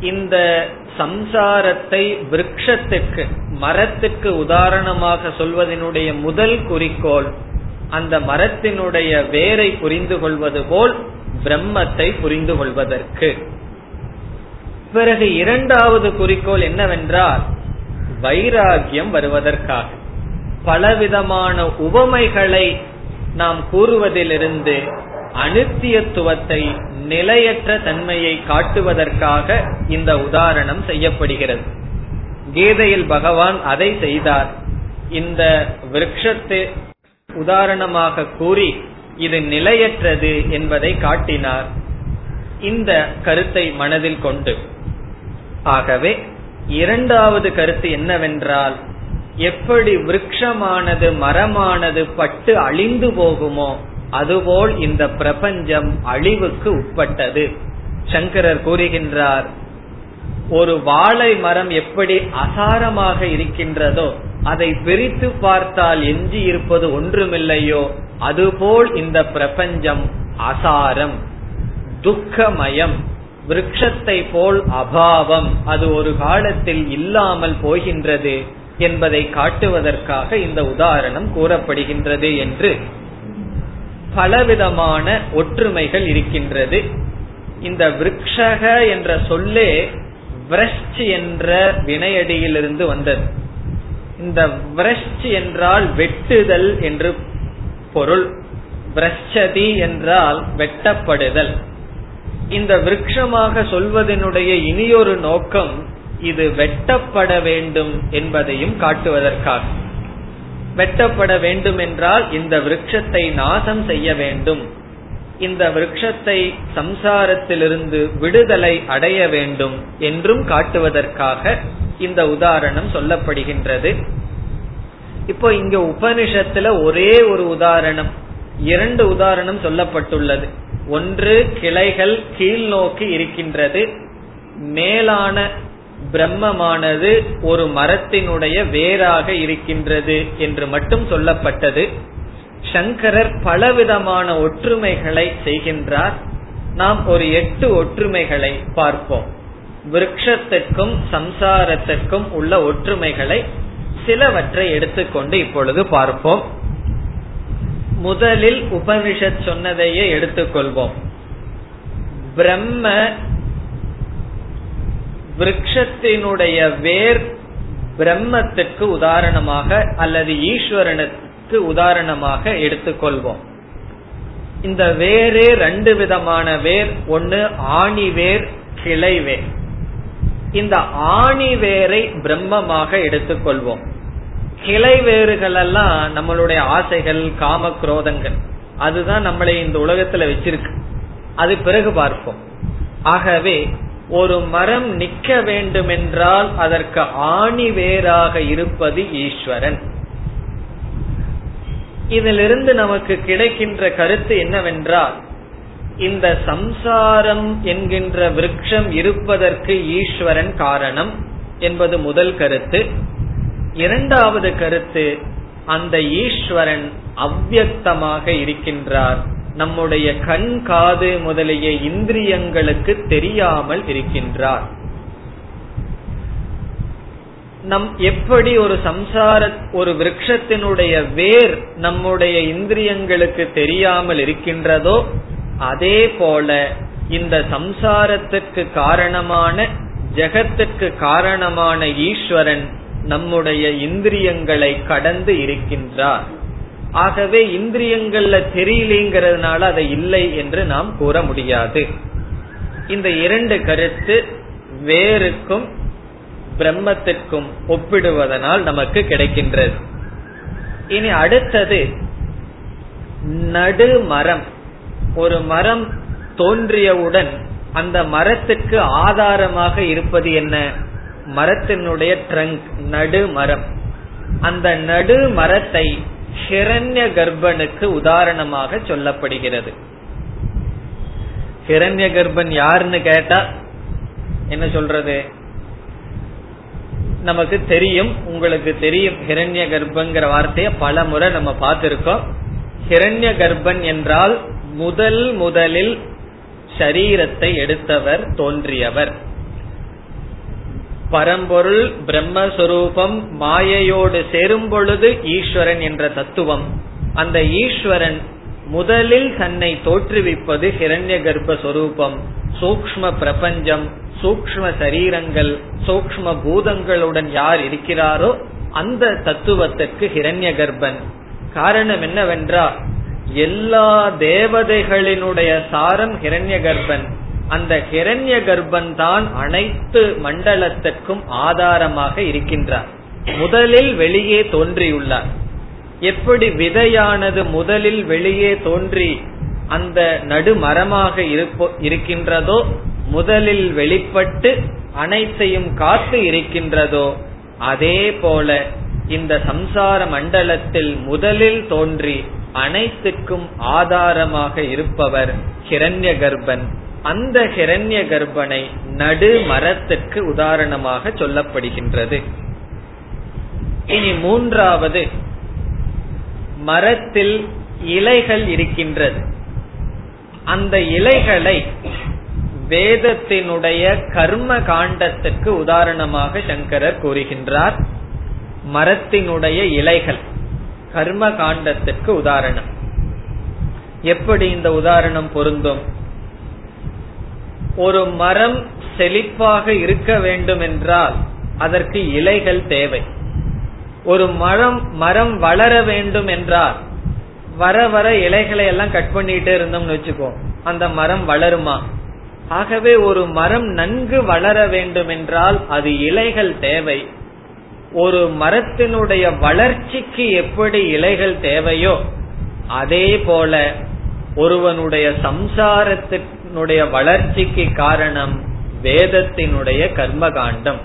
S1: இந்த சம்சாரத்தை விரக்ஷத்துக்கு மரத்துக்கு உதாரணமாக சொல்வதனுடைய முதல் குறிக்கோள் அந்த மரத்தினுடைய வேரை புரிந்து கொள்வது போல் பிரம்மத்தை புரிந்து கொள்வதற்கு. பிறகு இரண்டாவது குறிக்கோள் என்னவென்றால் வைராகியம் வருவதற்காக. பலவிதமான உவமைகளை நாம் கூறுவதிலிருந்து அனுத்தியத்துவத்தை நிலையற்ற தன்மையை காட்டுவதற்காக இந்த உதாரணம் செய்யப்படுகிறது. கீதையில் பகவான் அதை செய்தார். இந்த விரக்ஷத்து உதாரணமாக கூறி இது நிலையற்றது என்பதை காட்டினார். இந்த கருத்தை மனதில் கொண்டு. ஆகவே இரண்டாவது கருத்து என்னவென்றால் எப்படி விரக்ஷமானது மரமானது பட்டு அழிந்து போகுமோ அதுபோல் இந்த பிரபஞ்சம் அழிவுக்கு உட்பட்டது. சங்கரர் கூறுகின்றார் ஒரு வாழை மரம் எப்படி அசாரமாக இருக்கின்றதோ அதை பிரித்து பார்த்தால் எஞ்சி இருப்பது ஒன்றுமில்லையோ? அதுபோல் இந்த பிரபஞ்சம் அசாரம் துக்கமயம் விரக்ஷத்தை போல் அபாவம் அது ஒரு காலத்தில் இல்லாமல் போகின்றது என்பதை காட்டுவதற்காக இந்த உதாரணம் கூறப்படுகின்றது என்று பலவிதமான ஒற்றுமைகள் இருக்கின்றது. இந்த விரக்ஷக என்ற சொல்லே விரஷ்ட் என்ற வினையடியிலிருந்து வந்தது. இந்த விரஷ்ட் என்றால் வெட்டுதல் என்று பொருள். பிரச்சதி என்றால் வெட்டப்படுதல். இந்த விரக்ஷமாக சொல்வதனுடைய இனியொரு நோக்கம் இது வெட்டப்பட வேண்டும் என்பதையும் காட்டுவதற்காக. வெட்டப்பட வேண்டும் என்றால் இந்த விரக்ஷத்தை நாசம் செய்ய வேண்டும். இந்த விரக்ஷத்தை சம்சாரத்திலிருந்து விடுதலை அடைய வேண்டும் என்றும் காட்டுவதற்காக இந்த உதாரணம் சொல்லப்படுகின்றது. இப்போ இங்க உபனிஷத்துல ஒரே ஒரு உதாரணம் இரண்டு உதாரணம் சொல்லப்பட்டுள்ளது. ஒன்று கிளைகள் கீழ் நோக்கி இருக்கின்றது மேலான பிரம்மமானது ஒரு மரத்தினுடைய வேராக இருக்கின்றது என்று மட்டும் சொல்லப்பட்டது. சங்கரர் பலவிதமான ஒற்றுமைகளை செய்கின்றார். நாம் ஒரு எட்டு ஒற்றுமைகளை பார்ப்போம். விரக்ஷத்திற்கும் சம்சாரத்திற்கும் உள்ள ஒற்றுமைகளை சிலவற்றை எடுத்துக்கொண்டு இப்பொழுது பார்ப்போம். முதலில் உபனிஷத் சொன்னதையே எடுத்துக்கொள்வோம். பிரம்ம விரக்ஷத்தினுடைய வேர் பிரம்மத்துக்கு உதாரணமாக அல்லது ஈஸ்வரனுக்கு உதாரணமாக எடுத்துக்கொள்வோம். இந்த வேரே ரெண்டு விதமான வேர் ஒன்னு ஆணி வேர் கிளை வேர் இந்த ஆணி வேரை பிரம்மமாக எடுத்துக்கொள்வோம். கிளை வேறுகள் எல்லாம் நம்மளுடைய ஆசைகள் காம குரோதங்கள் அதுதான் நம்மளை இந்த உலகத்துல வச்சிருக்கு. அது பிறகு பார்ப்போம். ஆகவே ஒரு மரம் நிக்க வேண்டுமென்றால் அதற்கு ஆணி வேறாக இருப்பது ஈஸ்வரன். இதிலிருந்து நமக்கு கிடைக்கின்ற கருத்து என்னவென்றால் இந்த சம்சாரம் என்கின்ற விரக்ஷம் இருப்பதற்கு ஈஸ்வரன் காரணம் என்பது முதல் கருத்து. இரண்டாவது கருத்து அந்த ஈஸ்வரன் அவ்வக்தமாக இருக்கின்றார். நம்முடைய கண் காது முதலிய இந்திரியங்களுக்கு தெரியாமல் இருக்கின்றார். நம் எப்படி ஒரு சம்சார ஒரு விரக்ஷத்தினுடைய வேர் நம்முடைய இந்திரியங்களுக்கு தெரியாமல் இருக்கின்றதோ அதே போல இந்த சம்சாரத்துக்கு காரணமான ஜெகத்துக்கு காரணமான ஈஸ்வரன் நம்முடைய இந்திரியங்களை கடந்து இருக்கின்றார். ஆகவே இந்திரியங்கள்ல தெரியலேங்கிறதுனால அதை இல்லை என்று நாம் கூற முடியாது. இந்த இரண்டு கருத்து வேருக்கும் பிரம்மத்திற்கும் ஒப்பிடுவதனால் நமக்கு கிடைக்கின்றது. இனி அடுத்தது நடுமரம். ஒரு மரம் தோன்றியவுடன் அந்த மரத்துக்கு ஆதாரமாக இருப்பது என்ன? மரத்தினுடைய ட்ரங்க் நடு மரம். அந்த நடு மரத்தை ஹிரண்ய கர்ப்பனுக்கு உதாரணமாக சொல்லப்படுகிறது. ஹிரண்ய கர்ப்பன் யாருன்னு கேட்டா என்ன சொல்றது? நமக்கு தெரியும் உங்களுக்கு தெரியும் ஹிரண்ய கர்ப்பங்கிற வார்த்தைய பல முறை நம்ம பார்த்திருக்கோம். ஹிரண்ய கர்ப்பன் என்றால் முதல் முதலில் சரீரத்தை எடுத்தவர் தோன்றியவர். பரம்பொருள் பிரம்மஸ்வரூபம் மாயையோடு சேரும் பொழுது ஈஸ்வரன் என்ற தத்துவம். அந்த ஈஸ்வரன் முதலில் தன்னை தோற்றுவிப்பது ஹிரண்ய கர்ப்பஸ்வரூபம் சூக்ம பிரபஞ்சம் சூக்ம சரீரங்கள் சூக்ம பூதங்களுடன் யார் இருக்கிறாரோ அந்த தத்துவத்திற்கு ஹிரண்ய கர்ப்பன் காரணம் என்னவென்றால் எல்லா தேவதைகளினுடைய சாரம் ஹிரண்ய கர்ப்பன் அந்த ஹிரண்ய கர்ப்பன் தான் அனைத்து மண்டலத்திற்கும் ஆதாரமாக இருக்கின்றார் முதலில் வெளியே தோன்றியுள்ளார். எப்படி விதையானது முதலில் வெளியே தோன்றி அந்த நடுமரமாக இருக்கின்றதோ முதலில் வெளிப்பட்டு அனைத்தையும் காத்து இருக்கின்றதோ அதே போல இந்த சம்சார மண்டலத்தில் முதலில் தோன்றி அனைத்துக்கும் ஆதாரமாக இருப்பவர் ஹிரண்ய கர்ப்பன் அந்த ஹிரண்ய கர்ப்பனை நடு மரத்திற்கு உதாரணமாக சொல்லப்படுகின்றது. இனி மூன்றாவது மரத்தில் இலைகள் இருக்கின்றது. அந்த இலைகளை வேதத்தினுடைய கர்ம காண்டத்துக்கு உதாரணமாக சங்கரர் கூறுகின்றார். மரத்தினுடைய இலைகள். கர்ம காண்டத்திற்கு உதாரணம். எப்படி இந்த உதாரணம் பொருந்தும்? ஒரு மரம் செழிப்பாக இருக்க வேண்டும் என்றால் அதற்கு இலைகள் தேவை. ஒரு மரம் மரம் வளர வேண்டும் என்றால் வர வர இலைகளை எல்லாம் கட் பண்ணிட்டே இருந்தோம்னு வச்சுக்கோ அந்த மரம் வளருமா? ஆகவே ஒரு மரம் நன்கு வளர வேண்டும் என்றால் அது இலைகள் தேவை. ஒரு மரத்தினுடைய வளர்ச்சிக்கு எப்படி இலைகள் தேவையோ அதே போல ஒருவனுடைய சம்சாரத்தினுடைய வளர்ச்சிக்கு காரணம் வேதத்தினுடைய கர்மகாண்டம்.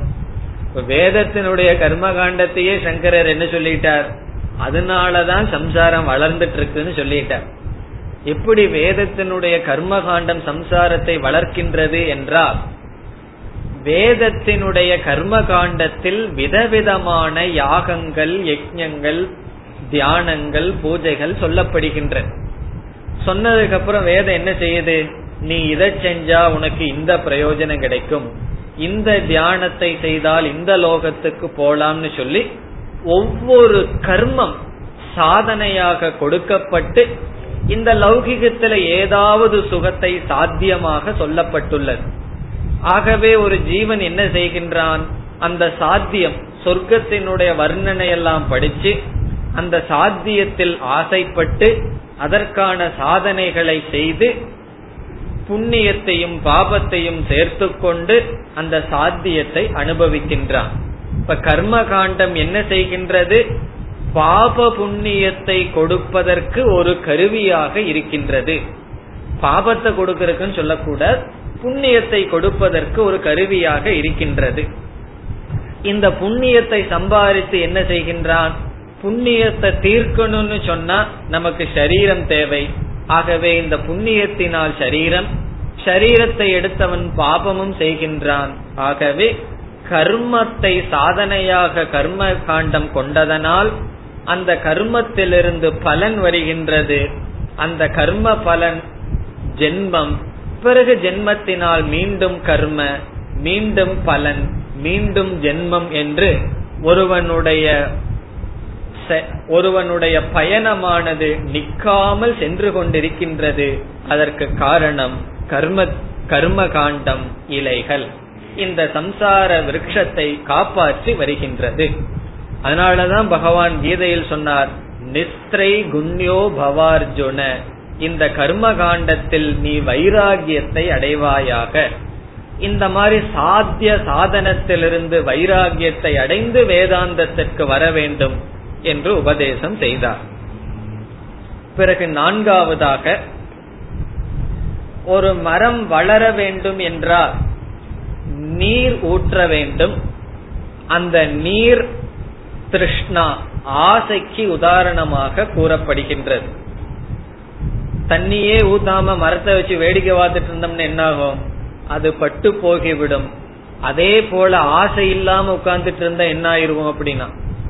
S1: வேதத்தினுடைய கர்மகாண்டத்தையே சங்கரர் என்ன சொல்லிட்டார்? அதனாலதான் சம்சாரம் வளர்ந்துட்டு இருக்குன்னு சொல்லிட்டார். எப்படி வேதத்தினுடைய கர்மகாண்டம் சம்சாரத்தை வளர்க்கின்றது என்றால் வேதத்தினுடைய கர்ம காண்டத்தில் விதவிதமான யாகங்கள் யஜ்ஞங்கள் தியானங்கள் பூஜைகள் சொல்லப்படுகின்றன. சொன்னதுக்கு அப்புறம் வேதம் என்ன செய்யுது? நீ இதை செஞ்சா உனக்கு இந்த பிரயோஜனம் கிடைக்கும். இந்த தியானத்தை செய்தால் இந்த லோகத்துக்கு போலாம்னு சொல்லி ஒவ்வொரு கர்மம் சாதனையாக கொடுக்கப்பட்டு இந்த லௌகிகத்துல ஏதாவது சுகத்தை சாத்தியமாக சொல்லப்பட்டுள்ளது. ஆகவே ஒரு ஜீவன் என்ன செய்கின்றான்? அந்த சாத்தியம் சொர்க்கத்தினுடைய வர்ணனை எல்லாம் படிச்சு அந்த சாத்தியத்தில் ஆசைப்பட்டு அதற்கான சாதனைகளை செய்து புண்ணியத்தையும் பாபத்தையும் சேர்த்து கொண்டு அந்த சாத்தியத்தை அனுபவிக்கின்றான். இப்ப கர்ம காண்டம் என்ன செய்கின்றது? பாப புண்ணியத்தை கொடுப்பதற்கு ஒரு கருவியாக இருக்கின்றது. பாபத்தை கொடுக்கறதுக்குன்னு சொல்லக்கூட புண்ணியத்தை கொடுப்பதற்கு ஒரு கருவியாக இருக்கின்றது. இந்த புண்ணியத்தை சம்பாதித்து என்ன செய்கின்றான்? புண்ணியத்தை தீர்க்கணும்னு சொன்னா நமக்கு சரீரம் தேவை. ஆகவே இந்த புண்ணியத்தினால் சரீரம் சரீரத்தை எடுத்தவன் பாபமும் செய்கின்றான். ஆகவே கர்மத்தை சாதனையாக கர்ம காண்டம் கொண்டதனால் அந்த கர்மத்திலிருந்து பலன் வருகின்றது. அந்த கர்ம பலன் ஜென்மம் பிறகு ஜென்மத்தினால் மீண்டும் கர்ம மீண்டும் பலன் மீண்டும் ஜென்மம் என்று ஒருவனுடைய ஒருவனுடைய பயணமானது நிற்காமல் சென்று கொண்டிருக்கின்றது. அதற்கு காரணம் கர்ம கர்ம காண்டம் இலைகள். இந்த சம்சார விரக்ஷத்தை காப்பாற்றி வருகின்றது. அதனாலதான் பகவான் கீதையில் சொன்னார் நிஸ்திரை குண்யோ பவார்ஜுன இந்த கர்ம காண்டத்தில் நீ வைராகியத்தை அடைவாயாக. இந்த மாதிரி சாத்திய சாதனத்திலிருந்து வைராகியத்தை அடைந்து வேதாந்தத்திற்கு வர வேண்டும் என்று உபதேசம் செய்தார். பிறகு நான்காவதாக ஒரு மரம் வளர வேண்டும் என்றால் நீர் ஊற்ற வேண்டும். அந்த நீர் திருஷ்ணா ஆசைக்கு உதாரணமாக கூறப்படுகின்றது. தண்ணியே ஊத்தாம மரத்தை வச்சு வேடிக்கை பார்த்துட்டு இருந்தோம்னு என்ன ஆகும் அது பட்டு போகிவிடும். அதே போல ஆசை இல்லாம உட்கார்ந்துட்டு இருந்தா என்ன ஆயிருவோம் அப்படின்னா?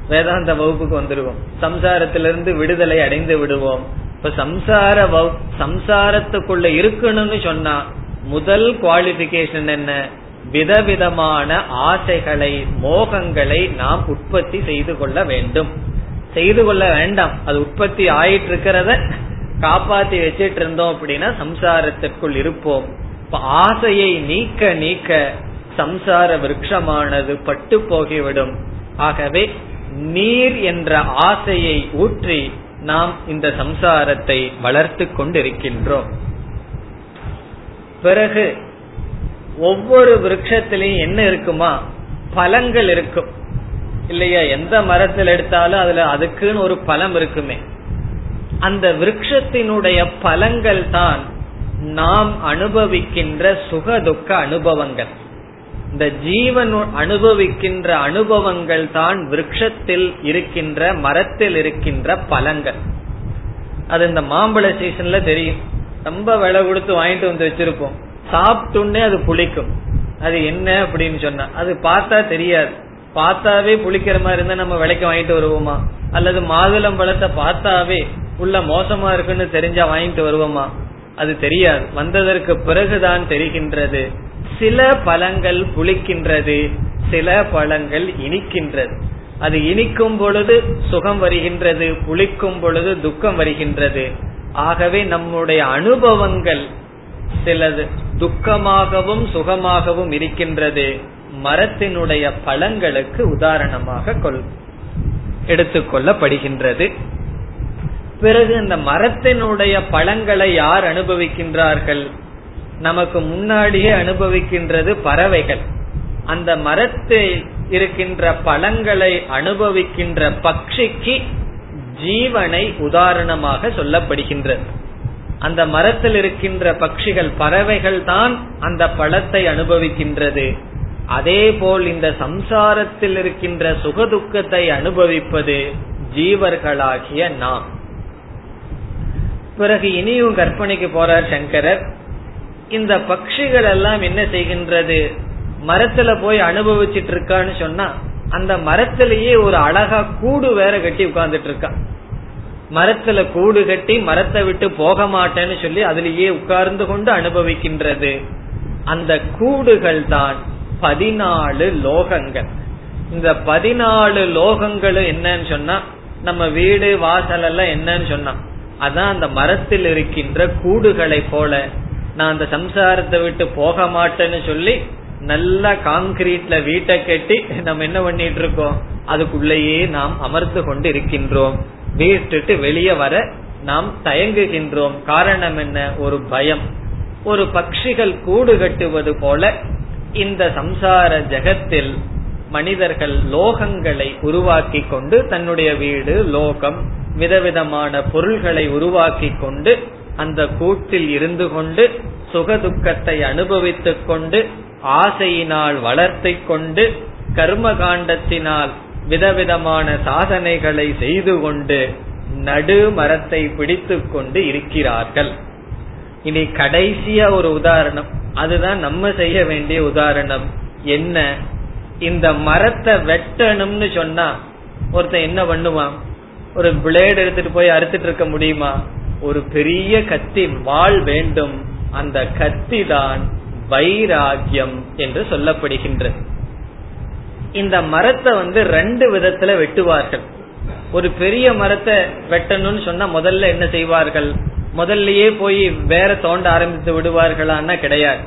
S1: வேதாந்த வகுப்புக்கு வந்துருவோம். சம்சாரத்திலிருந்து விடுதலை அடைந்து விடுவோம். இப்ப சம்சார சம்சாரத்துக்குள்ள இருக்கணும்னு சொன்னா முதல் குவாலிபிகேஷன் என்ன? விதவிதமான ஆசைகளை மோகங்களை நாம் உற்பத்தி செய்து கொள்ள வேண்டும். செய்து கொள்ள வேண்டாம். அது உற்பத்தி ஆயிட்டு இருக்கிறத காப்பாத்தி வச்சிட்டு இருந்தோம் அப்படின்னா சம்சாரத்திற்குள் இருப்போம். ஆசையை நீக்க நீக்க சம்சார விரக்ஷமானது பட்டு போகிவிடும். ஆகவே நீர் என்ற ஆசையை ஊற்றி நாம் இந்த சம்சாரத்தை வளர்த்து கொண்டிருக்கின்றோம். பிறகு ஒவ்வொரு விரக்ஷத்திலையும் என்ன இருக்குமா? பழங்கள் இருக்கும். இல்லையா? எந்த மரத்தில் எடுத்தாலும் அதுல அதுக்குன்னு ஒரு பழம் இருக்குமே. அந்த விரக்ஷத்தினுடைய பலங்கள் தான் நாம் அனுபவிக்கின்ற சுக துக்க அனுபவங்கள். இந்த ஜீவன் அனுபவிக்கின்ற அனுபவங்கள் தான் விரக்ஷத்தில் இருக்கின்ற மரத்தில் இருக்கின்ற பழங்கள் அது இந்த மாம்பழ சீசன்ல தெரியும். ரொம்ப விலை கொடுத்து வாங்கிட்டு வந்து வச்சிருப்போம். சாப்பிட்டுன்னே அது புளிக்கும். அது என்ன அப்படின்னு சொன்னா அது பார்த்தா தெரியாது. பார்த்தாவே புளிக்கிற மாதிரி இருந்தா நம்ம விலைக்கு வாங்கிட்டு வருவோமா? அல்லது மாதுளம் பழத்தை பார்த்தாவே உள்ள மோசமா இருக்குன்னு தெரிஞ்சா வாங்கிட்டு வருவோமா? அது தெரியாது. வந்ததற்கு பிறகுதான் தெரிகின்றது. சில பழங்கள் புளிக்கின்றது சில பழங்கள் இனிக்கின்றது. அது இனிக்கும் பொழுது சுகம் வருகின்றது புளிக்கும் பொழுது துக்கம் வருகின்றது. ஆகவே நம்முடைய அனுபவங்கள் சிலது துக்கமாகவும் சுகமாகவும் இருக்கின்றது. மரத்தினுடைய பழங்களுக்கு உதாரணமாக கொள் எடுத்துக்கொள்ளப்படுகின்றது. பிறகு இந்த மரத்தினுடைய பழங்களை யார் அனுபவிக்கின்றார்கள்? நமக்கு முன்னாடியே அனுபவிக்கின்றது பறவைகள். அந்த மரத்தில் இருக்கின்ற பழங்களை அனுபவிக்கின்ற பட்சிக்கு ஜீவனை உதாரணமாக சொல்லப்படுகின்றது. அந்த மரத்தில் இருக்கின்ற பட்சிகள் பறவைகள் தான் அந்த பழத்தை அனுபவிக்கின்றது. அதே போல் இந்த சம்சாரத்தில் இருக்கின்ற சுகதுக்கத்தை அனுபவிப்பது ஜீவர்களாகிய நாம். பிறகு இனியும் கற்பனைக்கு போறார் சங்கரர். இந்த பட்சிகள் எல்லாம் என்ன செய்கின்றது? மரத்துல போய் அனுபவிச்சிட்டு இருக்கான்னு சொன்னா அந்த மரத்திலேயே ஒரு அழகா கூடு வேற கட்டி உட்கார்ந்துட்டு இருக்கான் மரத்துல கூடு கட்டி மரத்தை விட்டு போக மாட்டேன்னு சொல்லி அதுலேயே உட்கார்ந்து கொண்டு அனுபவிக்கின்றது. அந்த கூடுகள் தான் பதினாலு லோகங்கள். இந்த பதினாலு லோகங்கள் என்னன்னு சொன்னா நம்ம வீடு வாசல் எல்லாம் என்னன்னு சொன்னா அதான் அந்த மரத்தில் இருக்கின்ற கூடுகளை போல. நான் அந்த சம்சாரத்தை விட்டு போக மாட்டேன்னு சொல்லி நல்ல காங்கிரீட்ல வீட்டை கட்டி நம்ம என்ன பண்ணிட்டு இருக்கோம்? அதுக்குள்ளேயே நாம் அமர்ந்து கொண்டு இருக்கின்றோம் வீட்டுட்டு வெளியே வர நாம் தயங்குகின்றோம். காரணம் என்ன? ஒரு பயம். ஒரு பட்சிகள் கூடு கட்டுவது போல இந்த சம்சார ஜெகத்தில் மனிதர்கள் லோகங்களை உருவாக்கி கொண்டு தன்னுடைய வீடு லோகம் விதவிதமான பொருள்களை உருவாக்கி கொண்டு அந்த கூட்டில் இருந்து கொண்டு சுகதுக்கத்தை அனுபவித்துக் கொண்டு ஆசையினால் வளர்த்து கொண்டு கர்ம காண்டத்தினால் விதவிதமான சாதனைகளை செய்து கொண்டு நடு மரத்தை பிடித்து கொண்டு இருக்கிறார்கள். இனி கடைசியா ஒரு உதாரணம். அதுதான் நம்ம செய்ய வேண்டிய உதாரணம். என்ன? இந்த மரத்தை வெட்டணும்னு சொன்னா ஒருத்தன் என்ன பண்ணுவான்? ஒரு பிளேடு எடுத்துட்டு போய் அறுத்துட்டு இருக்க முடியுமா? ஒரு பெரிய கத்தி வாள் வேண்டும். அந்த கத்தி தான் வைராகியம் என்று சொல்லப்படுகின்றது. இந்த மரத்தை வந்து ரெண்டு விதத்துல வெட்டுவார்கள். ஒரு பெரிய மரத்தை வெட்டணும்னு சொன்னா முதல்ல என்ன செய்வார்கள்? முதல்லயே போய் வேற தோண்ட ஆரம்பித்து விடுவார்களான்னா கிடையாது.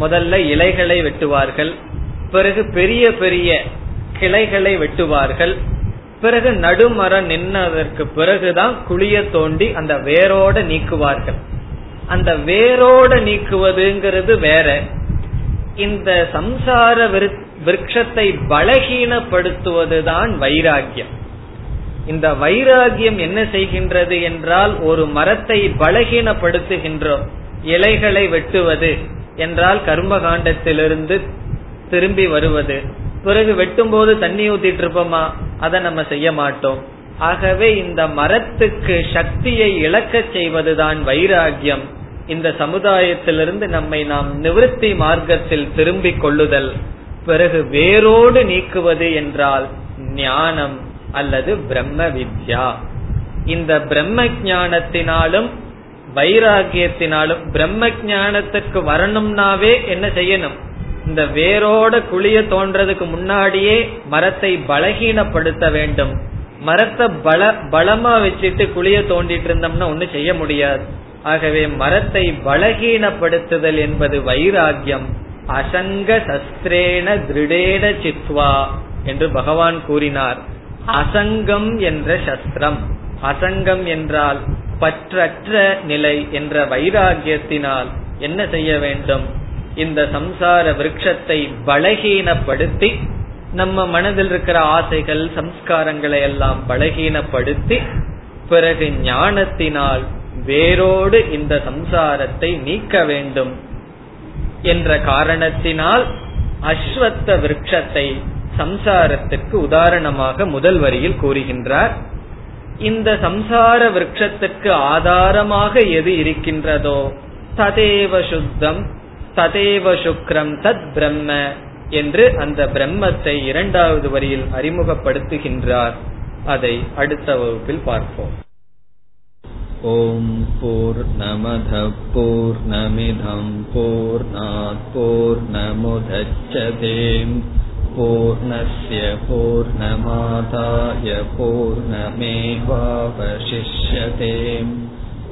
S1: முதல்ல இலைகளை வெட்டுவார்கள். பிறகு பெரிய பெரிய கிளைகளை வெட்டுவார்கள். பிறகு நடுமரம் நின்னதற்கு பிறகுதான் குழிய தோண்டி அந்த வேரோட நீக்குவார்கள். அந்த வேரோட நீக்குவதுங்கிறது வேற. இந்த சம்சார விருட்சத்தை பலகீனப்படுத்துவதுதான் வைராகியம் இந்த வைராகியம் என்ன செய்கின்றது என்றால் ஒரு மரத்தை பலகீனப்படுத்துகின்றோம் இலைகளை வெட்டுவது என்றால் கர்மகாண்டத்திலிருந்து திரும்பி வருவது. பிறகு வெட்டும் போது தண்ணி ஊத்திட்டு இருப்போமா அதை நம்ம செய்ய மாட்டோம். ஆகவே இந்த மரத்துக்கு சக்தியை இழக்க செய்வதுதான் வைராகியம் இந்த சமுதாயத்திலிருந்து நம்மை நாம் நிவர்த்தி மார்க்கத்தில் திரும்பிக் கொள்ளுதல். பிறகு வேரோடு நீக்குவது என்றால் ஞானம் அல்லது பிரம்ம வித்யா. இந்த பிரம்ம ஞானத்தினாலும் வைராகியத்தினாலும் பிரம்ம ஞானத்துக்கு வரணும்னாவே என்ன செய்யணும்? இந்த வேரோட குழிய தோன்றதுக்கு முன்னாடியே மரத்தை பலகீனப்படுத்த வேண்டும். மரத்தை பல பலமா வச்சுட்டு குழிய தோண்டிட்டு இருந்தோம்னா ஒண்ணு செய்ய முடியாது. ஆகவே மரத்தை பலகீனப்படுத்துதல் என்பது வைராகியம் அசங்க சஸ்திரேன திருடேன சித்வா என்று பகவான் கூறினார். அசங்கம் என்ற சஸ்திரம். அசங்கம் என்றால் பற்றற்ற நிலை என்ற வைராகியத்தினால் என்ன செய்ய வேண்டும்? இந்த சம்சார விரக்ஷத்தை பலகீனப்படுத்தி நம்ம மனதில் இருக்கிற ஆசைகள் சம்ஸ்காரங்களை எல்லாம் பலகீனப்படுத்தி பிறகு ஞானத்தினால் வேரோடு இந்த சம்சாரத்தை நீக்க வேண்டும் என்ற காரணத்தினால் அஸ்வத்த விரக்ஷத்தை சம்சாரத்திற்கு உதாரணமாக முதல் வரியில் கூறுகின்றார். இந்த சம்சார விரக்ஷத்துக்கு ஆதாரமாக எது இருக்கின்றதோ ததேவ சுத்தம் ததேவ சுக்ரம் தத் பிரம்ம என்று அந்த பிரம்மத்தை இரண்டாவது வரியில் அறிமுகப்படுத்துகின்றார். அதை அடுத்த வகுப்பில் பார்ப்போம்.
S2: ஓம் போர் நமத போர் நமிதம் போர் போர் நமுதச்சதேம் பூர்ணய பூர்ணமாதாய பூர்ணமேவாவசிஷ்யதேம்.